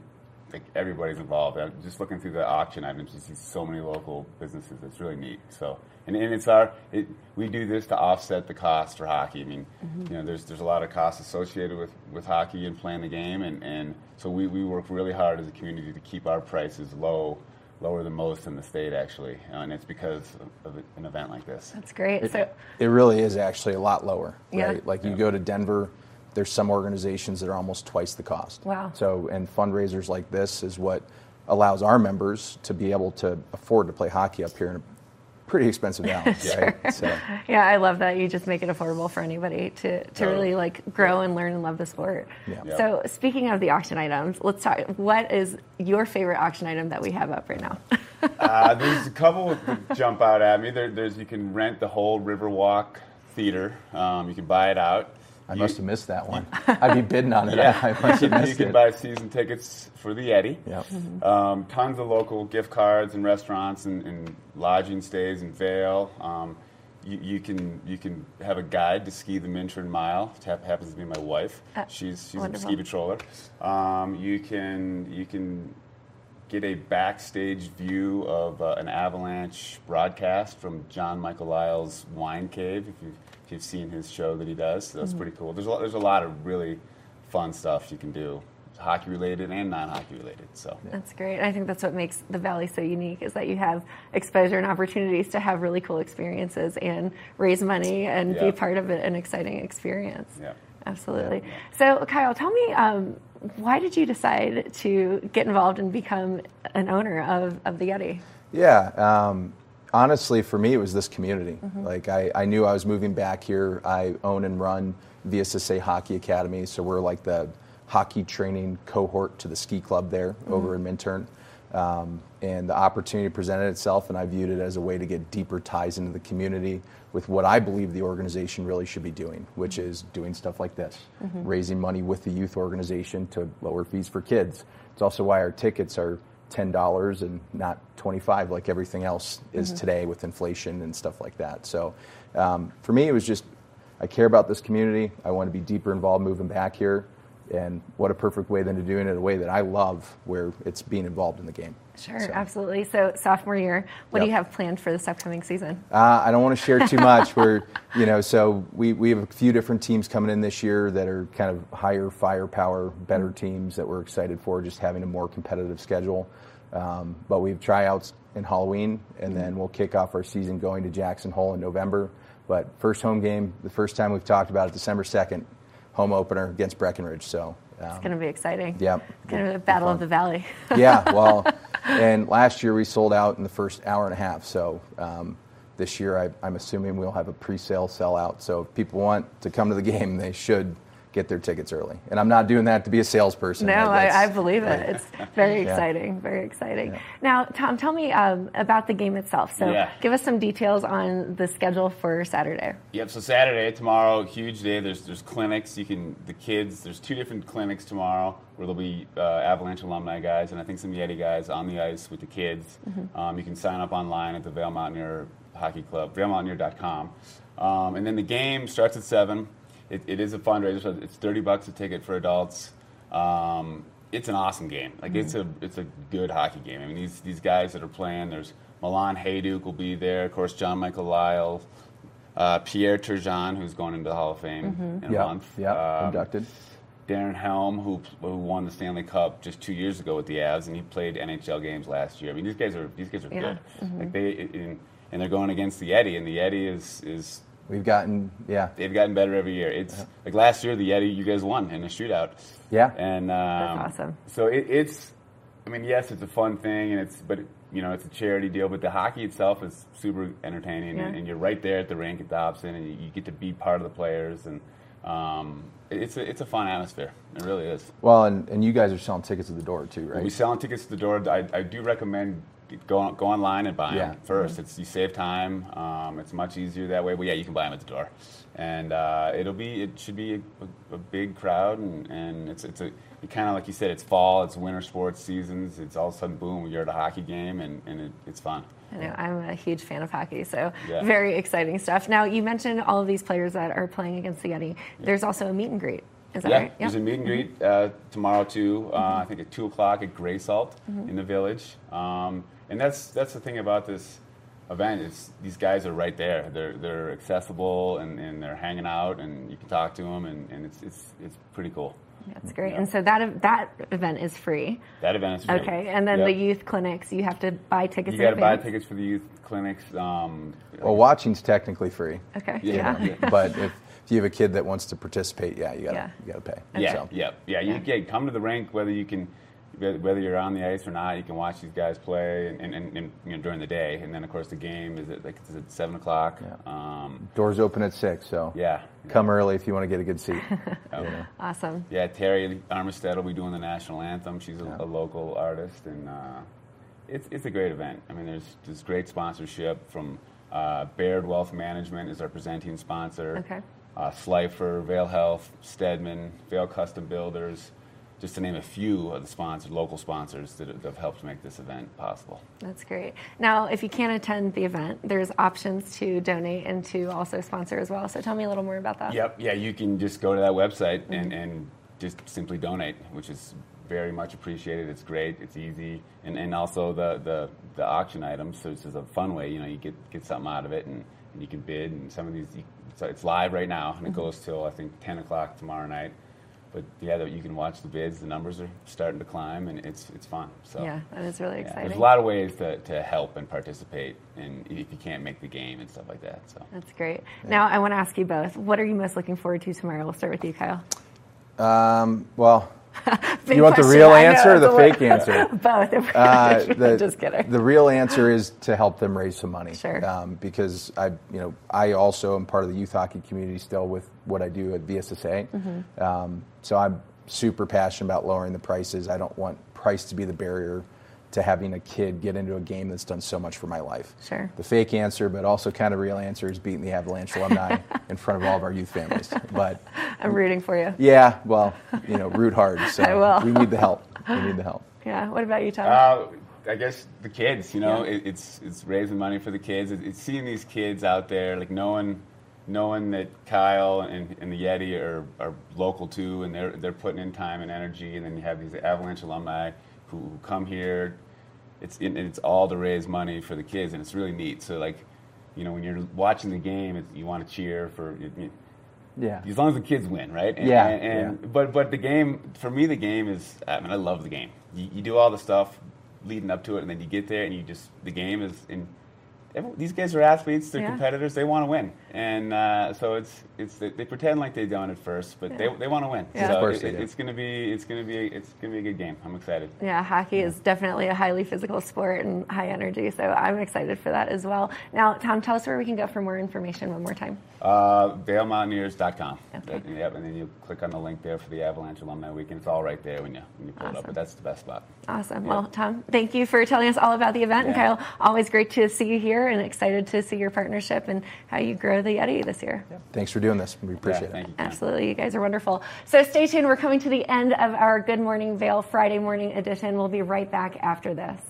like everybody's involved. I'm just looking through the auction items, you see so many local businesses. It's really neat. So, and, and it's our it, we do this to offset the cost for hockey. I mean, Mhm. you know, there's there's a lot of costs associated with, with hockey and playing the game, and, and so we, we work really hard as a community to keep our prices low, lower than most in the state actually, uh, and it's because of, of an event like this. That's great. So, it really is actually a lot lower, Yeah. right? Like you go to Denver, there's some organizations that are almost twice the cost. Wow. So, and fundraisers like this is what allows our members to be able to afford to play hockey up here in a pretty expensive valley, [laughs] right? So, yeah, I love that you just make it affordable for anybody to, to Totally. really like grow and learn and love the sport. Yeah. So speaking of the auction items, let's talk. What is your favorite auction item that we have up right now? [laughs] uh, there's a couple that jump out at me. There, there's you can rent the whole Riverwalk Theater. Um, you can buy it out. I You- must have missed that one. [laughs] I'd be bidding on it. Yeah, [laughs] I must [laughs] you have can, you can it. buy season tickets for the Yeti. Yep. Mm-hmm. Um, tons of local gift cards and restaurants and, and lodging stays in Vail. Um, you, you can you can have a guide to ski the Minturn Mile. It happens to be my wife. Uh, she's she's wonderful. a ski patroller. Um, you can you can get a backstage view of uh, an avalanche broadcast from John Michael Liles' Wine Cave. If you've, if you've seen his show that he does, so that's Mhm. pretty cool. There's a lot, there's a lot of really fun stuff you can do, hockey related and non-hockey related. So That's great. I think that's what makes the Valley so unique is that you have exposure and opportunities to have really cool experiences and raise money and Yeah. be part of an exciting experience. Yeah. Absolutely. So, Kyle, tell me, um, why did you decide to get involved and become an owner of, of the Yeti? Yeah. Um, honestly, for me, it was this community. Mhm. Like, I, I knew I was moving back here. I own and run VSSA Hockey Academy, so we're like the hockey training cohort to the ski club there over in Minturn. Um, and the opportunity presented itself, and I viewed it as a way to get deeper ties into the community with what I believe the organization really should be doing, which is doing stuff like this, Mhm. raising money with the youth organization to lower fees for kids. It's also why our tickets are ten dollars and not twenty five like everything else is Mhm. today with inflation and stuff like that. So um, for me, it was just I care about this community. I want to be deeper involved moving back here. And what a perfect way then to do it in a way that I love, where it's being involved in the game. Sure, So- absolutely. So sophomore year, what do you have planned for this upcoming season? Uh, I don't want to share too much. [laughs] We're, you know, so we, we have a few different teams coming in this year that are kind of higher firepower, better teams that we're excited for, just having a more competitive schedule. Um, but we have tryouts in Halloween, and then we'll kick off our season going to Jackson Hole in November. But first home game, the first time we've talked about it, December 2nd, home opener against Breckenridge. So um, It's going to be exciting. Yep. It's going to be the battle of the valley. [laughs] yeah, well, and last year we sold out in the first hour and a half. So um, this year I, I'm assuming we'll have a pre-sale sellout. So if people want to come to the game, they should get their tickets early. And I'm not doing that to be a salesperson. No, That- I, I believe it. It's very [laughs] Yeah. exciting, very exciting. Now, Tom, tell me um, about the game itself. So, Yeah. give us some details on the schedule for Saturday. Yep. So Saturday, tomorrow, huge day. There's there's clinics. You can the kids. There's two different clinics tomorrow where there'll be uh, Avalanche alumni guys and I think some Yeti guys on the ice with the kids. Mhm. Um, you can sign up online at the Vail Mountaineer Hockey Club, VailMountaineer.com. Um, and then the game starts at seven. It, it is a fundraiser, so it's thirty bucks a ticket for adults. Um, it's an awesome game. Like it's a it's a good hockey game. I mean these these guys that are playing. There's Milan Hejduk will be there. Of course, John Michael Liles, uh, Pierre Turgeon, who's going into the Hall of Fame Mhm. in a Yep, month. yep, Um, inducted. Darren Helm, who who won the Stanley Cup just two years ago with the Avs, and he played NHL games last year. I mean, these guys are these guys are Yeah. good. Mhm. Like they and, and they're going against the Yeti, and the Yeti is is We've gotten yeah. they've gotten better every year. It's like last year the Yeti you guys won in a shootout. Yeah. and um, That's awesome. So it, it's, I mean, yes, it's a fun thing, and it's but you know it's a charity deal, but the hockey itself is super entertaining, and, Yeah. and you're right there at the rink at Dobson, and you, you get to be part of the players, and um, it's a it's a fun atmosphere. It really is. Well, and, and you guys are selling tickets at the door too, right? We're selling tickets to the door. I, I do recommend go go online and buy Yeah. them 1st It's you save time. Um, it's much easier that way. But yeah, you can buy them at the door, and uh, it'll be it should be a, a big crowd, and, and it's it's a kind of like you said, it's fall, it's winter sports seasons. It's all of a sudden boom, you're at a hockey game, and, and it, it's fun. I know I'm a huge fan of hockey, so Yeah. very exciting stuff. Now, you mentioned all of these players that are playing against the Yeti. There's also a meet and greet. Is that yeah, right? there's a meet and greet uh, tomorrow too. Uh, I think at two o'clock at Gray Salt Mhm. in the village. Um, and that's that's the thing about this event. It's these guys are right there. They're they're accessible and, and they're hanging out and you can talk to them and, and it's it's it's pretty cool. That's great. And so that that event is free. That event is free. Okay, and then Yep. the youth clinics, you have to buy tickets. You got to buy tickets for the youth clinics. Um, Well, watching's technically free. Okay. Yeah. Yeah. [laughs] but if, if you have a kid that wants to participate, yeah, you got to Yeah. you got to pay. Yeah, So- yeah, yeah. You yeah, come to the rink whether you can, whether you're on the ice or not. You can watch these guys play, and, and, and, and, you know during the day, and then of course the game is at like it's at seven o'clock. Um, Doors open at six, so yeah, come early if you want to get a good seat. [laughs] Oh. you. Awesome. Yeah, Terry Armistead will be doing the national anthem. She's a, a local artist, and uh, it's it's a great event. I mean, there's there's great sponsorship from uh, Baird Wealth Management is our presenting sponsor. Okay. Uh, Slifer, Vail Health, Steadman, Vail Custom Builders, just to name a few of the sponsors, local sponsors that have, helped make this event possible. That's great. Now, if you can't attend the event, there's options to donate and to also sponsor as well. So tell me a little more about that. Yep. Yeah, you can just go to that website and, and just simply donate, which is very much appreciated. It's great. It's easy, and, and also the, the, the auction items. So it's just a fun way. You know, you get get something out of it, and, and you can bid. And some of these, you, so it's live right now, and it Mhm. goes till I think 10 o'clock tomorrow night. But yeah, you can watch the bids. The numbers are starting to climb, and it's it's fun. So Yeah, that is really yeah, exciting. There's a lot of ways to, to help and participate, and if you can't make the game and stuff like that. So. That's great. Now, I want to ask you both what are you most looking forward to tomorrow? We'll start with you, Kyle. Um, well, Big [laughs] you want the real answer or the fake answer? [laughs] Both, Uh, [laughs] the, Just kidding. The real answer is to help them raise some money. Sure. Um, because I, you know, I also am part of the youth hockey community still with what I do at VSSA. Mhm. Um, so I'm super passionate about lowering the prices. I don't want price to be the barrier to having a kid get into a game that's done so much for my life. Sure. The fake answer, but also kind of real answer, is beating the Avalanche alumni [laughs] in front of all of our youth families. But [laughs] I'm rooting for you. yeah, well, you know, root hard. So [laughs] I will. we need the help. We need the help. Yeah. What about you, Tom? Uh, I guess the kids, you know, Yeah. it, it's it's raising money for the kids. It, it's seeing these kids out there, like knowing knowing that Kyle and, and the Yeti are, are local too, and they're they're putting in time and energy, and then you have these Avalanche alumni who, who come here. It's and it's all to raise money for the kids, and it's really neat. So like, you know, when you're watching the game, it's, you want to cheer for. You, you- Yeah. as long as the kids win, right? And, Yeah, And, and- but but the game for me, the game is. I mean, I love the game. You, you do all the stuff leading up to it, and then you get there, and you just the game is. In, every, these guys are athletes. They're Yeah. competitors. They want to win, and uh, so it's it's they, they pretend like they don't at first, but Yeah. they, they want to win. Yeah. So Of course it- they do. it's gonna be it's gonna be it's gonna be a good game. I'm excited. Yeah, hockey is definitely a highly physical sport and high energy, so I'm excited for that as well. Now, Tom, tell us where we can go for more information one more time. Uh, VailMountaineers.com. That- yep, and then you click on the link there for the Avalanche Alumni Weekend. It's all right there when you when you pull it up. But that's the best spot. Awesome. Yeah. Well, Tom, thank you for telling us all about the event. And Kyle, always great to see you here and excited to see your partnership and how you grow the Yeti this year. Thanks for doing this. We appreciate thank it. you. Absolutely. You guys are wonderful. So stay tuned. We're coming to the end of our Good Morning Vail Friday morning edition. We'll be right back after this.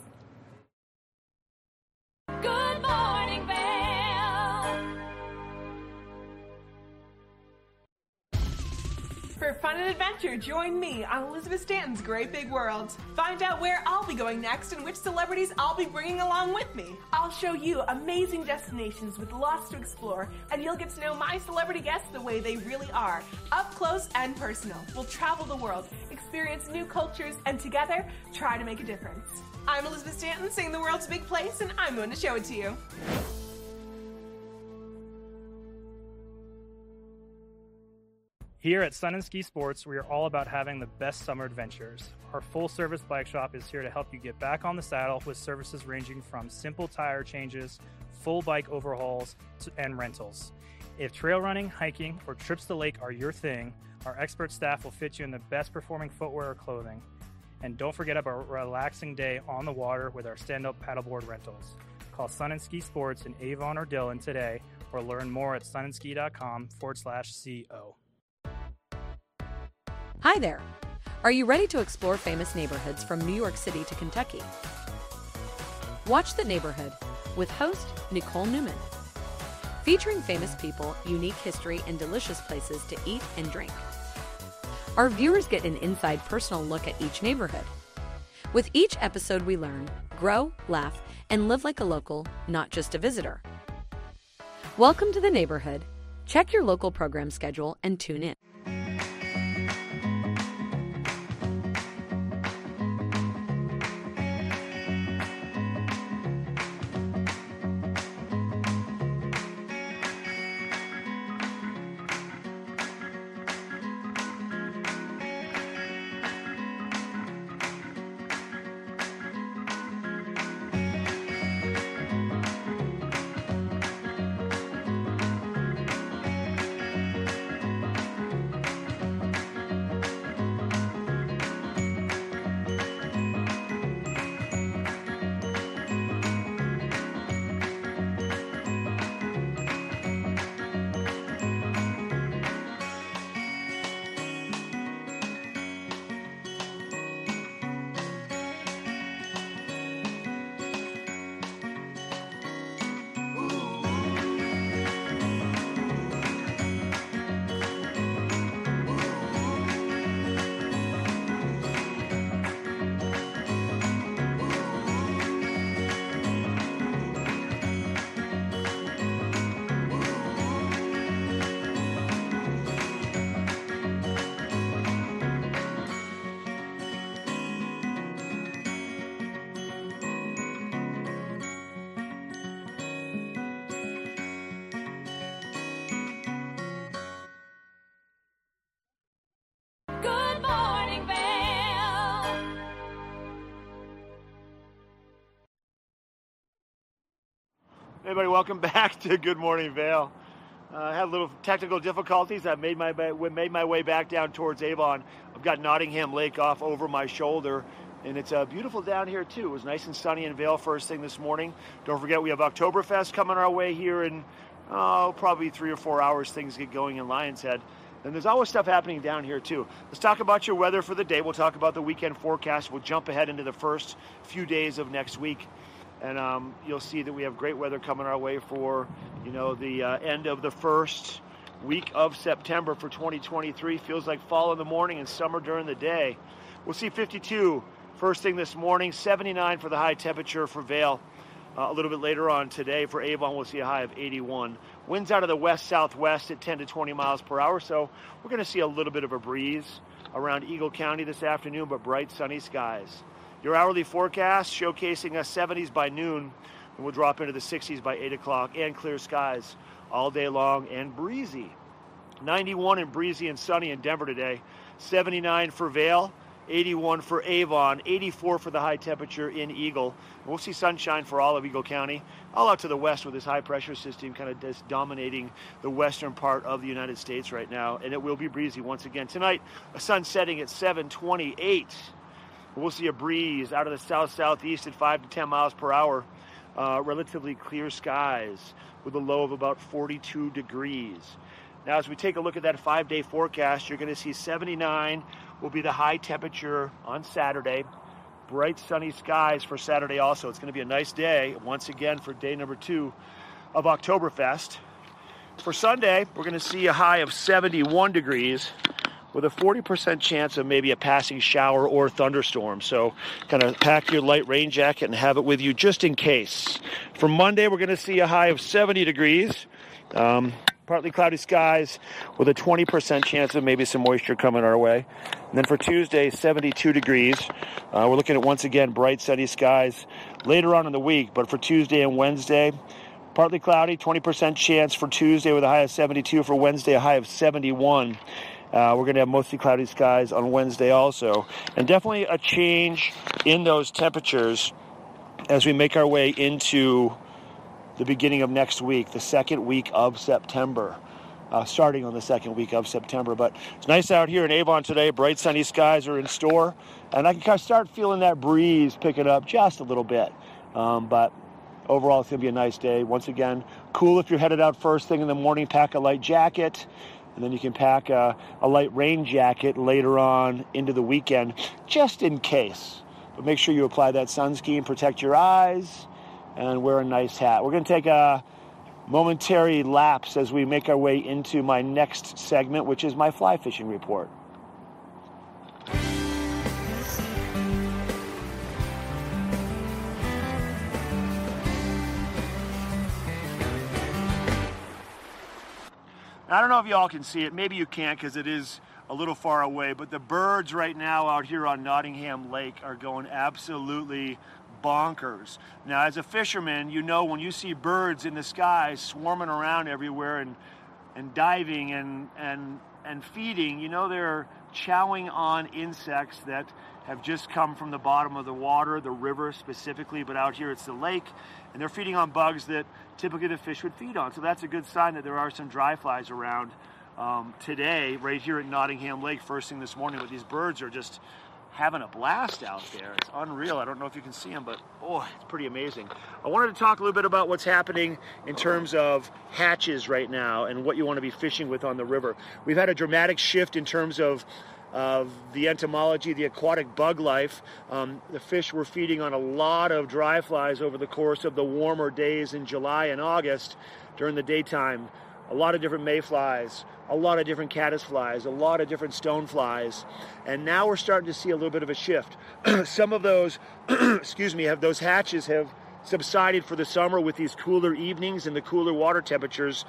For fun and adventure, join me on Elizabeth Stanton's Great Big World. Find out where I'll be going next and which celebrities I'll be bringing along with me. I'll show you amazing destinations with lots to explore, and you'll get to know my celebrity guests the way they really are, up close and personal. We'll travel the world, experience new cultures, and together try to make a difference. I'm Elizabeth Stanton, saying the world's a big place, and I'm going to show it to you. Here at Sun and Ski Sports, we are all about having the best summer adventures. Our full service bike shop is here to help you get back on the saddle with services ranging from simple tire changes, full bike overhauls, and rentals. If trail running, hiking, or trips to lake are your thing, our expert staff will fit you in the best performing footwear or clothing. And don't forget about a relaxing day on the water with our stand up paddleboard rentals. Call Sun and Ski Sports in Avon or Dillon today or learn more at sunandski.com forward slash CO. Hi there. Are you ready to explore famous neighborhoods from New York City to Kentucky? Watch The Neighborhood with host Nicole Newman. Featuring famous people, unique history, and delicious places to eat and drink. Our viewers get an inside personal look at each neighborhood. With each episode, we learn, grow, laugh, and live like a local, not just a visitor. Welcome to The Neighborhood. Check your local program schedule and tune in. Everybody, welcome [laughs] back to Good Morning Vail. Uh, I had a little technical difficulties. I made my made my way back down towards Avon. I've got Nottingham Lake off over my shoulder, and it's uh, beautiful down here too. It was nice and sunny in Vail first thing this morning. Don't forget we have Oktoberfest coming our way here in oh, probably three or four hours. Things get going in Lionshead. And there's always stuff happening down here too. Let's talk about your weather for the day. We'll talk about the weekend forecast. We'll jump ahead into the first few days of next week. And um, you'll see that we have great weather coming our way for you know the uh, end of the first week of September for 2023. Feels like fall in the morning and summer during the day. We'll see 52 first thing this morning, 79 for the high temperature for Vail. Uh, a little bit later on today for Avon, we'll see a high of 81. Winds out of the west southwest at 10 to 20 miles per hour, so we're going to see a little bit of a breeze around Eagle County this afternoon, but bright sunny skies. Your hourly forecast showcasing us 70s by noon, and we'll drop into the 60s by 8 o'clock, and clear skies all day long and breezy. 91 and breezy and sunny in Denver today, 79 for Vail. 81 for Avon, 84 for the high temperature in Eagle. We'll see sunshine for all of Eagle County, all out to the west with this high pressure system kind of just dominating the western part of the United States right now. And it will be breezy once again. Tonight, a sun setting at 728. We'll see a breeze out of the south southeast at 5 to 10 miles per hour. Uh, relatively clear skies with a low of about 42 degrees. Now, as we take a look at that five day forecast, you're going to see 79 will be the high temperature on Saturday. Bright sunny skies for Saturday also. It's going to be a nice day once again for day number two of Oktoberfest. For Sunday, we're going to see a high of 71 degrees with a 40% chance of maybe a passing shower or thunderstorm. So, kind of pack your light rain jacket and have it with you just in case. For Monday, we're going to see a high of 70 degrees. Um, partly cloudy skies with a 20% chance of maybe some moisture coming our way. And then for Tuesday, 72 degrees. Uh, we're looking at once again bright, sunny skies later on in the week. But for Tuesday and Wednesday, partly cloudy, 20% chance for Tuesday with a high of 72. For Wednesday, a high of 71. Uh, we're going to have mostly cloudy skies on Wednesday also. And definitely a change in those temperatures as we make our way into the beginning of next week, the second week of September. Uh, starting on the second week of September. But it's nice out here in Avon today. Bright sunny skies are in store. And I can kind of start feeling that breeze picking up just a little bit. Um, but overall, it's going to be a nice day. Once again, cool if you're headed out first thing in the morning. Pack a light jacket. And then you can pack a, a light rain jacket later on into the weekend, just in case. But make sure you apply that sunscreen, protect your eyes, and wear a nice hat. We're going to take a momentary lapse as we make our way into my next segment, which is my fly fishing report. I don't know if you all can see it. Maybe you can't because it is a little far away. But the birds right now out here on Nottingham Lake are going absolutely bonkers. Now, as a fisherman, you know when you see birds in the sky swarming around everywhere and and diving and and and feeding, you know they're chowing on insects that have just come from the bottom of the water, the river specifically, but out here it's the lake, and they're feeding on bugs that typically the fish would feed on. So that's a good sign that there are some dry flies around um, today, right here at Nottingham Lake, first thing this morning. But these birds are just having a blast out there. It's unreal. I don't know if you can see them, but oh, it's pretty amazing. I wanted to talk a little bit about what's happening in terms of hatches right now and what you want to be fishing with on the river. We've had a dramatic shift in terms of of the entomology, the aquatic bug life. Um, the fish were feeding on a lot of dry flies over the course of the warmer days in July and August during the daytime. A lot of different mayflies, a lot of different caddisflies, a lot of different stoneflies. And now we're starting to see a little bit of a shift. [clears throat] Some of those, [clears throat] excuse me, have those hatches have subsided for the summer with these cooler evenings and the cooler water temperatures.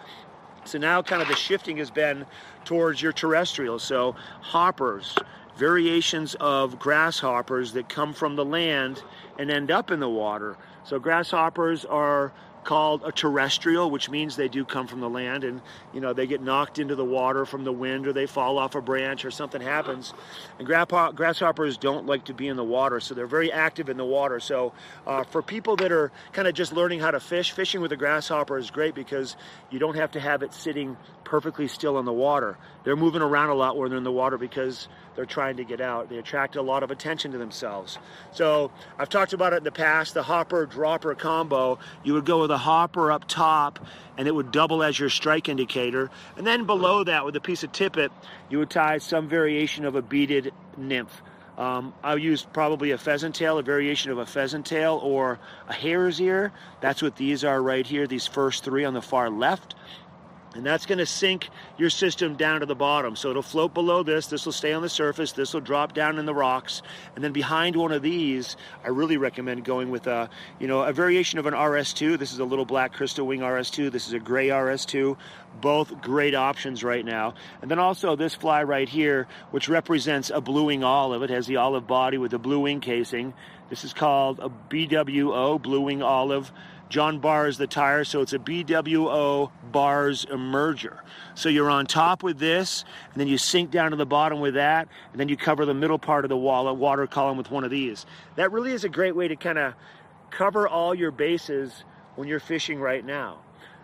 So now kind of the shifting has been towards your terrestrials. So hoppers, variations of grasshoppers that come from the land and end up in the water. So grasshoppers are called a terrestrial, which means they do come from the land and you know they get knocked into the water from the wind or they fall off a branch or something happens. And grasshoppers don't like to be in the water, so they're very active in the water. So uh, for people that are kind of just learning how to fish, fishing with a grasshopper is great because you don't have to have it sitting perfectly still in the water. They're moving around a lot when they're in the water because they're trying to get out. They attract a lot of attention to themselves. So I've talked about it in the past, the hopper dropper combo. You would go with a hopper up top and it would double as your strike indicator. And then below that with a piece of tippet, you would tie some variation of a beaded nymph. Um, I used probably a pheasant tail, a variation of a pheasant tail, or a hare's ear. That's what these are right here, these first three on the far left. And that's going to sink your system down to the bottom. So it'll float below this. This will stay on the surface. This will drop down in the rocks. And then behind one of these, I really recommend going with a, you know, a variation of an RS2. This is a little black crystal wing RS2. This is a gray RS2. Both great options right now. And then also this fly right here, which represents a blue wing olive. It has the olive body with the blue wing casing. This is called a BWO, blue wing olive. John Barr is the tire, so it's a BWO Barr's emerger. So you're on top with this, and then you sink down to the bottom with that, and then you cover the middle part of the wall, water column with one of these. That really is a great way to kind of cover all your bases when you're fishing right now.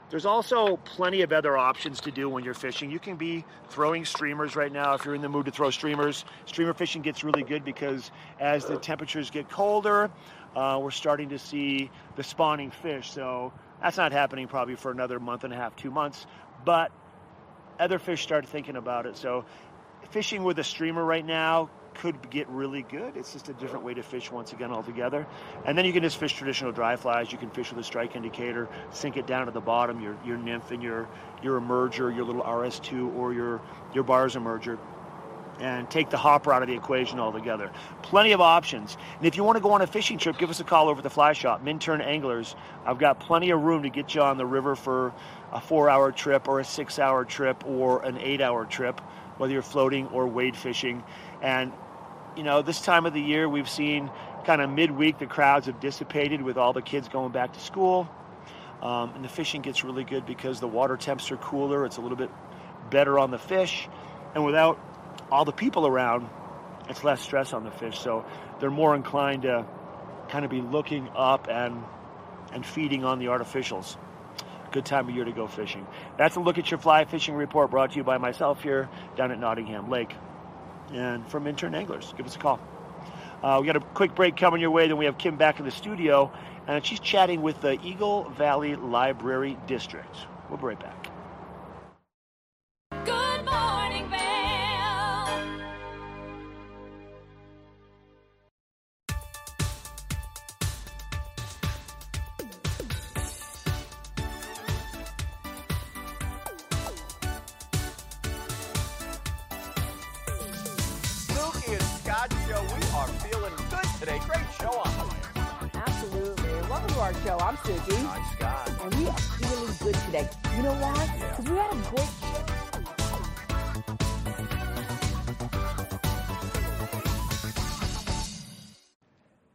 There's also plenty of other options to do when you're fishing. You can be throwing streamers right now if you're in the mood to throw streamers. Streamer fishing gets really good because as the temperatures get colder, uh, we're starting to see the spawning fish. So that's not happening probably for another month and a half, two months. But other fish start thinking about it. So fishing with a streamer right now could get really good. It's just a different way to fish once again altogether. And then you can just fish traditional dry flies. You can fish with a strike indicator, sink it down to the bottom, your your nymph and your your emerger, your little RS2 or your your Barr's emerger. And take the hopper out of the equation altogether. Plenty of options. And if you want to go on a fishing trip, give us a call over at the Fly Shop, Minturn Anglers. I've got plenty of room to get you on the river for a four-hour trip or a six-hour trip or an eight-hour trip, whether you're floating or wade fishing. And you know, this time of the year, we've seen kind of midweek the crowds have dissipated with all the kids going back to school. Um, and the fishing gets really good because the water temps are cooler. It's a little bit better on the fish. And without all the people around, it's less stress on the fish. So they're more inclined to kind of be looking up and, and feeding on the artificials. Good time of year to go fishing. That's a look at your fly fishing report brought to you by myself here down at Nottingham Lake and from Minturn Anglers. Give us a call. Uh, we got a quick break coming your way. Then we have Kim back in the studio, and she's chatting with the Eagle Valley Library District. We'll be right back. I'm Suki. Hi, Scott. And we are feeling good today. You know why? Because we had a great show.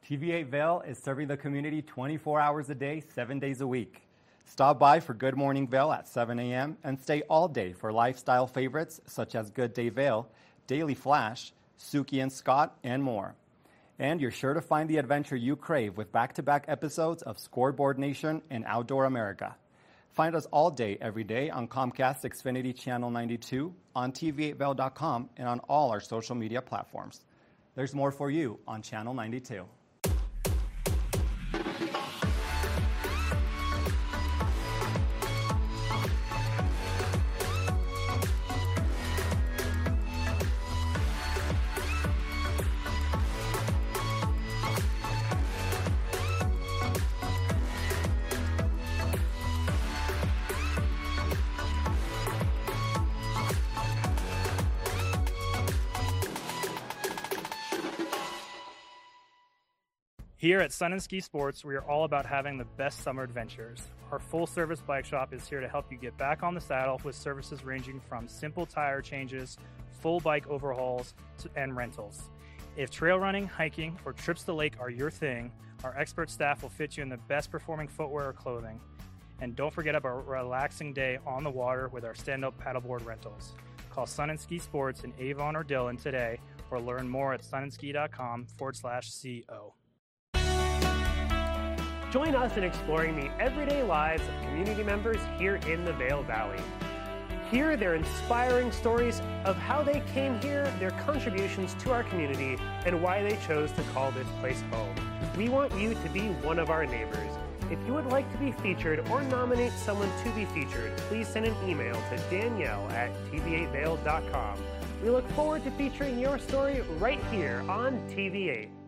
TV8 Vail is serving the community 24 hours a day, 7 days a week. Stop by for Good Morning Vail at 7 a.m. and stay all day for lifestyle favorites such as Good Day Vail, Daily Flash, Suki and Scott, and more. And you're sure to find the adventure you crave with back to back episodes of Scoreboard Nation and Outdoor America. Find us all day, every day on Comcast Xfinity Channel 92, on TV8Vail.com, and on all our social media platforms. There's more for you on Channel 92. Here at Sun and Ski Sports, we are all about having the best summer adventures. Our full service bike shop is here to help you get back on the saddle with services ranging from simple tire changes, full bike overhauls, to, and rentals. If trail running, hiking, or trips to the lake are your thing, our expert staff will fit you in the best performing footwear or clothing. And don't forget about a relaxing day on the water with our stand up paddleboard rentals. Call Sun and Ski Sports in Avon or Dillon today or learn more at sunandski.com forward slash CO. Join us in exploring the everyday lives of community members here in the Vail Valley. Hear their inspiring stories of how they came here, their contributions to our community, and why they chose to call this place home. We want you to be one of our neighbors. If you would like to be featured or nominate someone to be featured, please send an email to danielle at tv8vail.com. We look forward to featuring your story right here on TV8.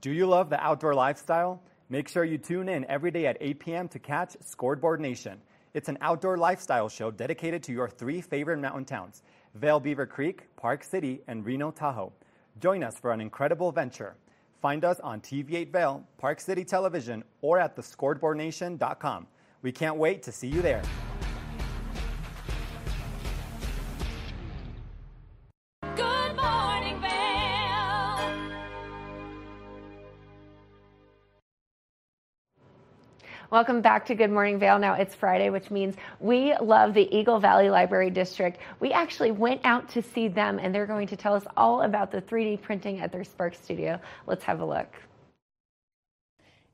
Do you love the outdoor lifestyle? Make sure you tune in every day at 8 p.m. to catch Scoreboard Nation. It's an outdoor lifestyle show dedicated to your three favorite mountain towns Vail Beaver Creek, Park City, and Reno Tahoe. Join us for an incredible venture. Find us on TV8 Vail, Park City Television, or at thescoreboardnation.com. We can't wait to see you there. Welcome back to Good Morning Vail. Now it's Friday, which means we love the Eagle Valley Library District. We actually went out to see them, and they're going to tell us all about the 3D printing at their Spark studio. Let's have a look.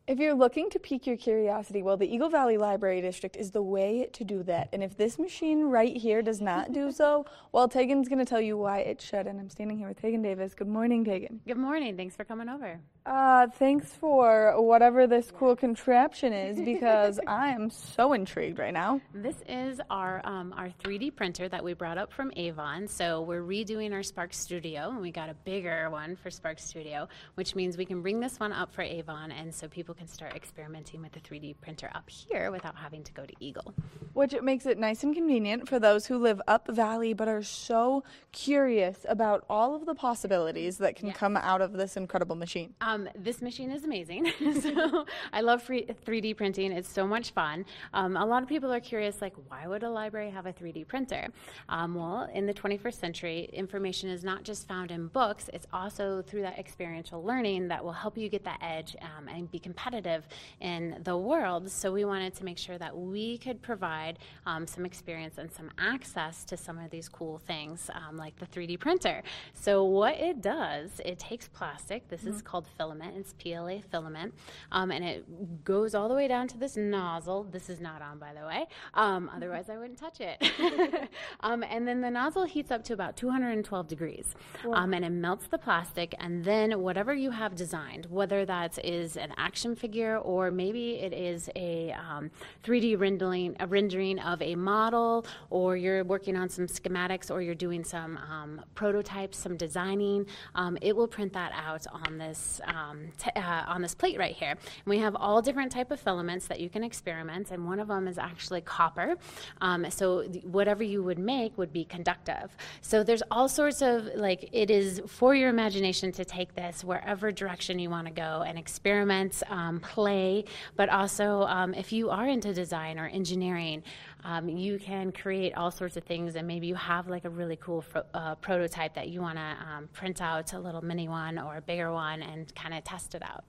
If you're looking to pique your curiosity, well, the Eagle Valley Library District is the way to do that. And if this machine right here does not do so, [laughs] well, Tegan's going to tell you why it should. And I'm standing here with Tegan Davis. Good morning, Tegan. Good morning. Thanks for coming over. Uh, thanks for whatever this cool contraption is because [laughs] I am so intrigued right now. This is our um, our 3D printer that we brought up from Avon. So we're redoing our Spark Studio, and we got a bigger one for Spark Studio, which means we can bring this one up for Avon, and so people can start experimenting with the 3D printer up here without having to go to Eagle. Which makes it nice and convenient for those who live up valley but are so curious about all of the possibilities that can come out of this incredible machine. Um, this machine is amazing. [laughs] so I love free, 3D printing. It's so much fun. Um, a lot of people are curious, like, why would a library have a 3D printer? Um, well, in the 21st century, information is not just found in books, it's also through that experiential learning that will help you get that edge um, and be competitive in the world. So we wanted to make sure that we could provide um, some experience and some access to some of these cool things, um, like the 3D printer. So what it does, it takes plastic. This is called filament. It's PLA filament, um, and it goes all the way down to this nozzle. This is not on, by the way. Um, [laughs] otherwise, I wouldn't touch it. [laughs] um, and then the nozzle heats up to about 212 degrees, um, and it melts the plastic. And then whatever you have designed, whether that is an action figure or maybe it is a um, 3D rendering, a rendering of a model, or you're working on some schematics, or you're doing some um, prototypes, some designing, um, it will print that out on this um, t- uh, on this plate right here. And we have all different type of filaments that you can experiment, and one of them is actually copper. Um, so th- whatever you would make would be conductive. So there's all sorts of like it is for your imagination to take this wherever direction you want to go and experiment, um, play, but also um, if you are into design or engineering. Um, you can create all sorts of things, and maybe you have like a really cool fro- uh, prototype that you want to um, print out a little mini one or a bigger one and kind of test it out.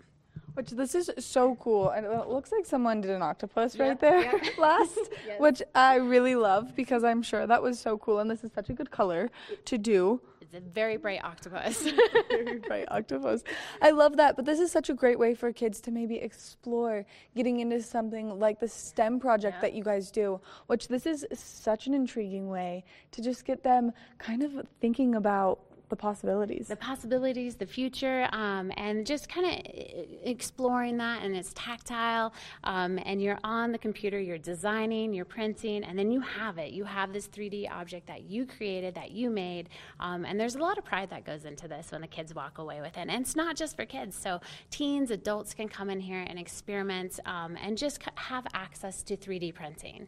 Which this is so cool, and it looks like someone did an octopus right there yep. [laughs] last, [laughs] Yes. which I really love because I'm sure that was so cool, and this is such a good color to do. It's a very bright octopus. [laughs] Very bright octopus. I love that, but this is such a great way for kids to maybe explore getting into something like the STEM project that you guys do, which this is such an intriguing way to just get them kind of thinking about the possibilities. the possibilities, the future, um, and just kind of exploring that. And it's tactile, um, and you're on the computer, you're designing, you're printing, and then you have it. You have this 3D object that you created, that you made, um, and there's a lot of pride that goes into this when the kids walk away with it. And it's not just for kids, so teens, adults can come in here and experiment um, and just c- have access to 3D printing.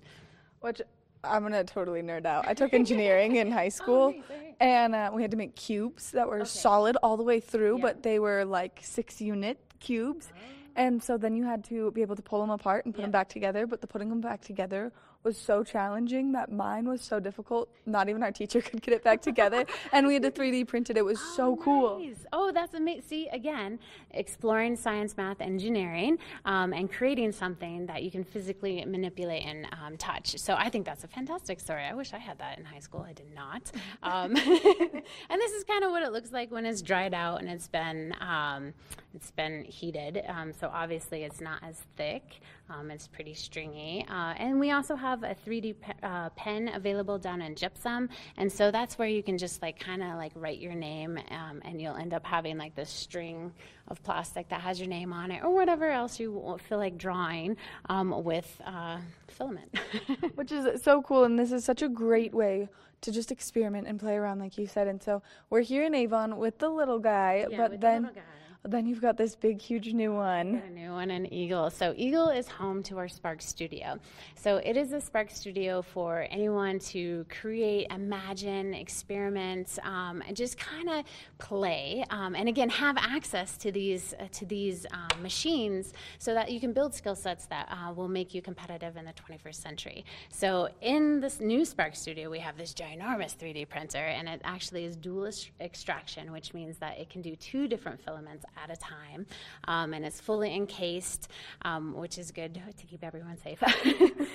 Which I'm gonna totally nerd out. I took engineering in high [laughs] school, and uh, we had to make cubes that were solid all the way through, but they were like six unit cubes. And so then you had to be able to pull them apart and put them back together. But the putting them back together was so challenging that mine was so difficult. Not even our teacher [laughs] could get it back together, and we had to 3D print it. It was so cool. Nice. Oh, that's amazing. See, again, exploring science, math, engineering, um, and creating something that you can physically manipulate and um, touch. So I think that's a fantastic story. I wish I had that in high school. I did not. Um, [laughs] and this is kind of what it looks like when it's dried out and it's been um, it's been heated. Um, so obviously it's not as thick. Um, it's pretty stringy. Uh, and we also have a 3D pe- uh, pen available down in gypsum. And so that's where you can just like kind of like write your name um, and you'll end up having like this string of plastic that has your name on it or whatever else you feel like drawing um, with uh, filament. [laughs] Which is so cool, and this is such a great way to just experiment and play around, like you said. And so we're here in Avon with the little guy, Yeah, but with the then you've got this big, huge new one. a new one in Eagle. So Eagle is home to our Spark Studio. So it is a Spark Studio for anyone to create, imagine, experiment, um, and just kind of play. Um, and again, have access to these uh, to these um, machines so that you can build skill sets that uh, will make you competitive in the 21st century. So in this new Spark Studio, we have this ginormous 3D printer, and it actually is dual ex- extraction, which means that it can do two different filaments at a time, um, and it's fully encased, um, which is good to keep everyone safe.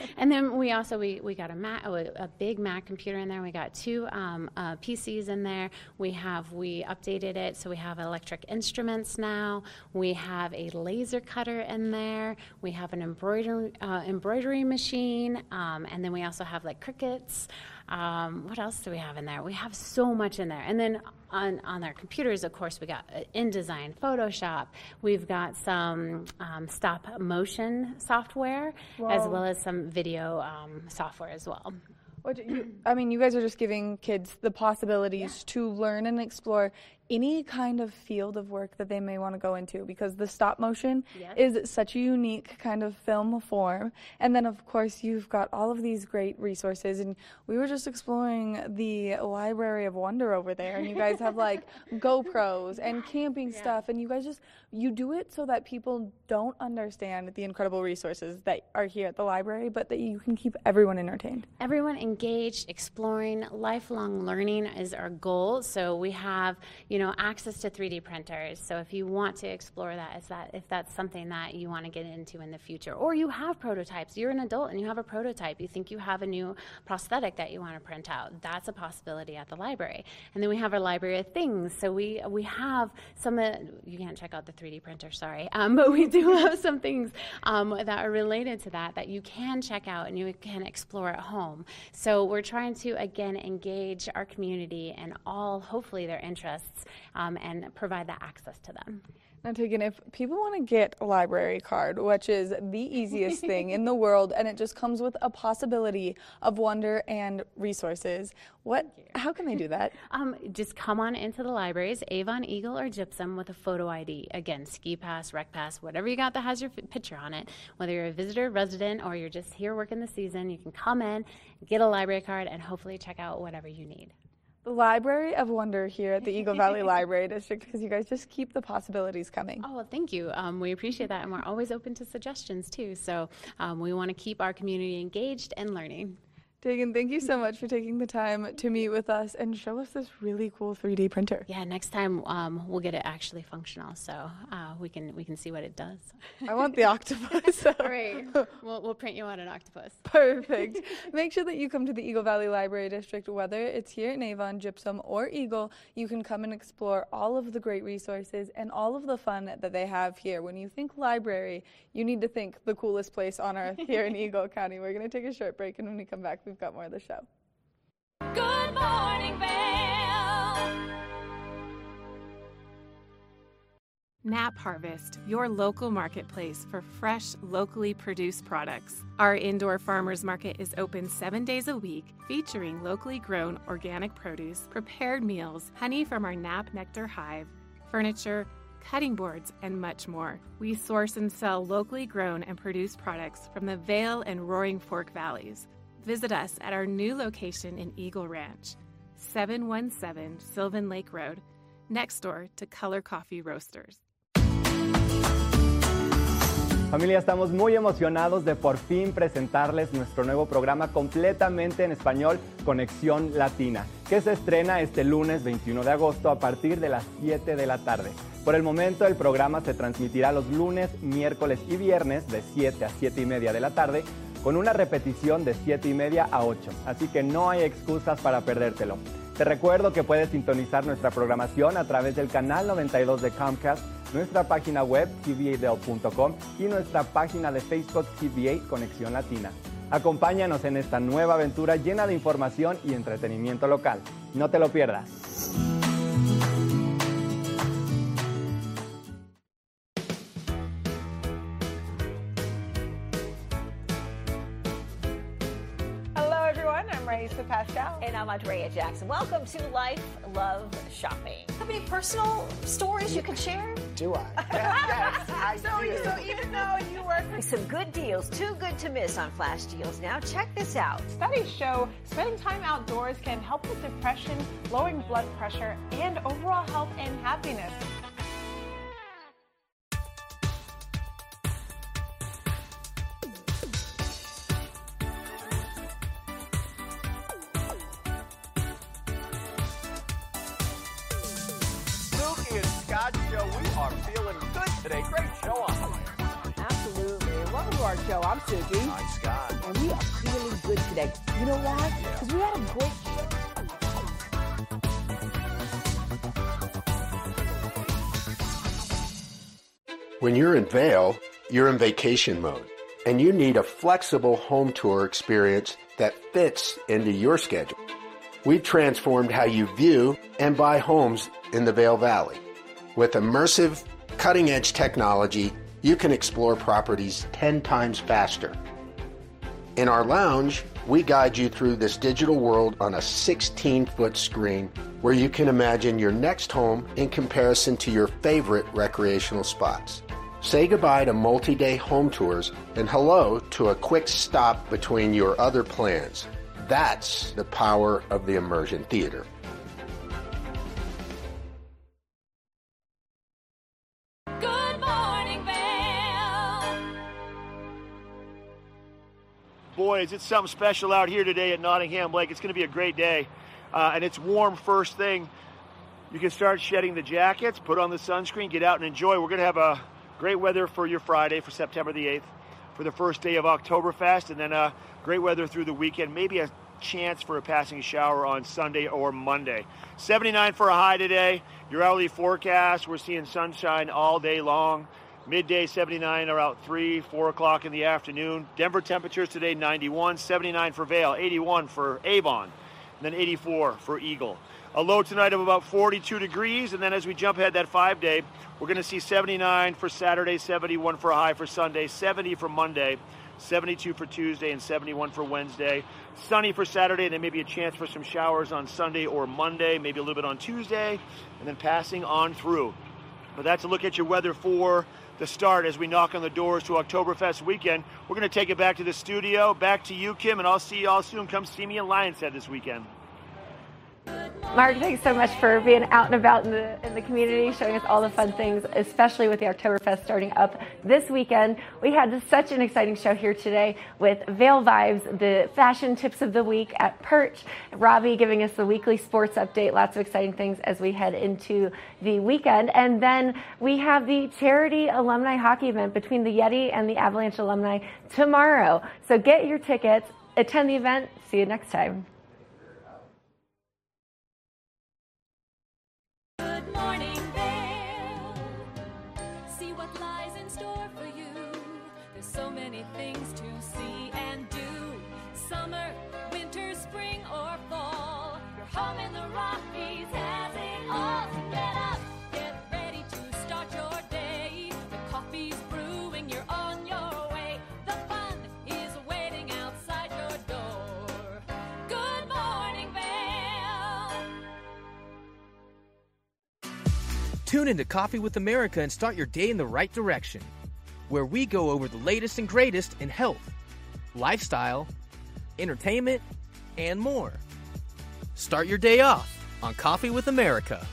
[laughs] and then we also we, we got a Mac, a, a big Mac computer in there. We got two um, uh, PCs in there. We have we updated it, so we have electric instruments now. We have a laser cutter in there. We have an embroidery uh, embroidery machine, um, and then we also have like Cricuts. Um, what else do we have in there? We have so much in there. And then on, on our computers, of course, we got uh, InDesign, Photoshop. We've got some um, stop motion software, as well as some video um, software as well. What do you, I mean, you guys are just giving kids the possibilities to learn and explore any kind of field of work that they may want to go into because the stop motion Yep. is such a unique kind of film form. And then, of course, you've got all of these great resources. And we were just exploring the Library of Wonder over there, and you guys have [laughs] like GoPros and camping stuff. And you guys just, you do it so that people don't understand the incredible resources that are here at the library, but that you can keep everyone entertained. Everyone engaged, exploring, lifelong learning is our goal. So we have, you know, access to 3D printers. So if you want to explore that, is that if that's something that you want to get into in the future, or you have prototypes, you're an adult and you have a prototype, you think you have a new prosthetic that you want to print out, that's a possibility at the library. And then we have our library of things. So we we have some. Uh, you can't check out the 3D printer, sorry, [laughs] um, but we do have some things um, that are related to that that you can check out and you can explore at home. So we're trying to again engage our community and all, hopefully, their interests um, and provide that access to them. Now, Tegan, if people want to get a library card, which is the easiest thing in the world, and it just comes with a possibility of wonder and resources, what? How can they do that? [laughs] Um, just come on into the libraries, Avon, Eagle, or Gypsum with a photo ID. Again, Ski Pass, Rec Pass, whatever you got that has your f- picture on it. Whether you're a visitor, resident, or you're just here working the season, you can come in, get a library card, and hopefully check out whatever you need. The Library of Wonder here at the Eagle Valley [laughs] Library District, because you guys just keep the possibilities coming. Oh, well, thank you. Um, we appreciate that, and we're always open to suggestions too. So um, we want to keep our community engaged and learning. Tegan, thank you so much for taking the time to meet with us and show us this really cool 3D printer. Yeah, next time um, we'll get it actually functional, so uh, we can we can see what it does. [laughs] I want the octopus. Great. We'll, we'll print you out an octopus. [laughs] Perfect. Make sure that you come to the Eagle Valley Library District, whether it's here in Avon, Gypsum, or Eagle. You can come and explore all of the great resources and all of the fun that they have here. When you think library, you need to think the coolest place on earth here in [laughs] Eagle County. We're going to take a short break, and when we come back, we've got more of the show. Good morning, Vail. Nap Harvest, your local marketplace for fresh, locally produced products. Our indoor farmers market is open seven days a week, featuring locally grown organic produce, prepared meals, honey from our Nap Nectar hive, furniture, cutting boards, and much more. We source and sell locally grown and produced products from the Vail and Roaring Fork valleys. Visit us at our new location in Eagle Ranch, 717 Sylvan Lake Road, next door to Color Coffee Roasters. Familia, estamos muy emocionados de por fin presentarles nuestro nuevo programa completamente en español, Conexión Latina, que se estrena este lunes 21 de agosto a partir de las 7 de la tarde. Por el momento, el programa se transmitirá los lunes, miércoles y viernes de 7 a 7 y media de la tarde, con una repetición de 7 y media a 8, así que no hay excusas para perdértelo. Te recuerdo que puedes sintonizar nuestra programación a través del canal 92 de Comcast, nuestra página web tva.com y nuestra página de Facebook TVA Conexión Latina. Acompáñanos en esta nueva aventura llena de información y entretenimiento local. No te lo pierdas. Pascal. And I'm Andrea Jackson. Welcome to Life, Love, Shopping. Have any personal stories you can share? Do I? [laughs] yes, I so, do. so even though you work Some good deals, too good to miss on Flash Deals. Now, check this out. Studies show spending time outdoors can help with depression, lowering blood pressure, and overall health and happiness. Are feeling good today. Great show on the way. Absolutely. Welcome to our show. I'm Suki. Hi, Scott. And we are feeling good today. You know why? Because we had a great show. When you're in Vail, you're in vacation mode, and you need a flexible home tour experience that fits into your schedule. We've transformed how you view and buy homes in the Vail Valley. With immersive, cutting edge technology, you can explore properties 10 times faster. In our lounge, we guide you through this digital world on a 16 foot screen where you can imagine your next home in comparison to your favorite recreational spots. Say goodbye to multi day home tours and hello to a quick stop between your other plans. That's the power of the immersion theater. Boys, it's something special out here today at Nottingham Lake. It's going to be a great day, uh, and it's warm first thing. You can start shedding the jackets, put on the sunscreen, get out and enjoy. We're going to have a great weather for your Friday, for September the 8th, for the first day of Oktoberfest, and then uh, great weather through the weekend. Maybe a chance for a passing shower on Sunday or Monday. 79 for a high today. Your hourly forecast, we're seeing sunshine all day long. Midday 79 around 3, 4 o'clock in the afternoon. Denver temperatures today 91, 79 for Vail, 81 for Avon, and then 84 for Eagle. A low tonight of about 42 degrees, and then as we jump ahead that five day, we're going to see 79 for Saturday, 71 for a high for Sunday, 70 for Monday, 72 for Tuesday, and 71 for Wednesday. Sunny for Saturday, and then maybe a chance for some showers on Sunday or Monday, maybe a little bit on Tuesday, and then passing on through. But that's a look at your weather for the start as we knock on the doors to Oktoberfest weekend. We're going to take it back to the studio, back to you, Kim, and I'll see you all soon. Come see me in Lionshead this weekend. Mark, thanks so much for being out and about in the in the community, showing us all the fun things, especially with the Oktoberfest starting up this weekend. We had such an exciting show here today with Vail Vibes, the fashion tips of the week at Perch, Robbie giving us the weekly sports update, lots of exciting things as we head into the weekend. And then we have the charity alumni hockey event between the Yeti and the Avalanche alumni tomorrow. So get your tickets, attend the event. See you next time. Tune into Coffee with America and start your day in the right direction, where we go over the latest and greatest in health, lifestyle, entertainment, and more. Start your day off on Coffee with America.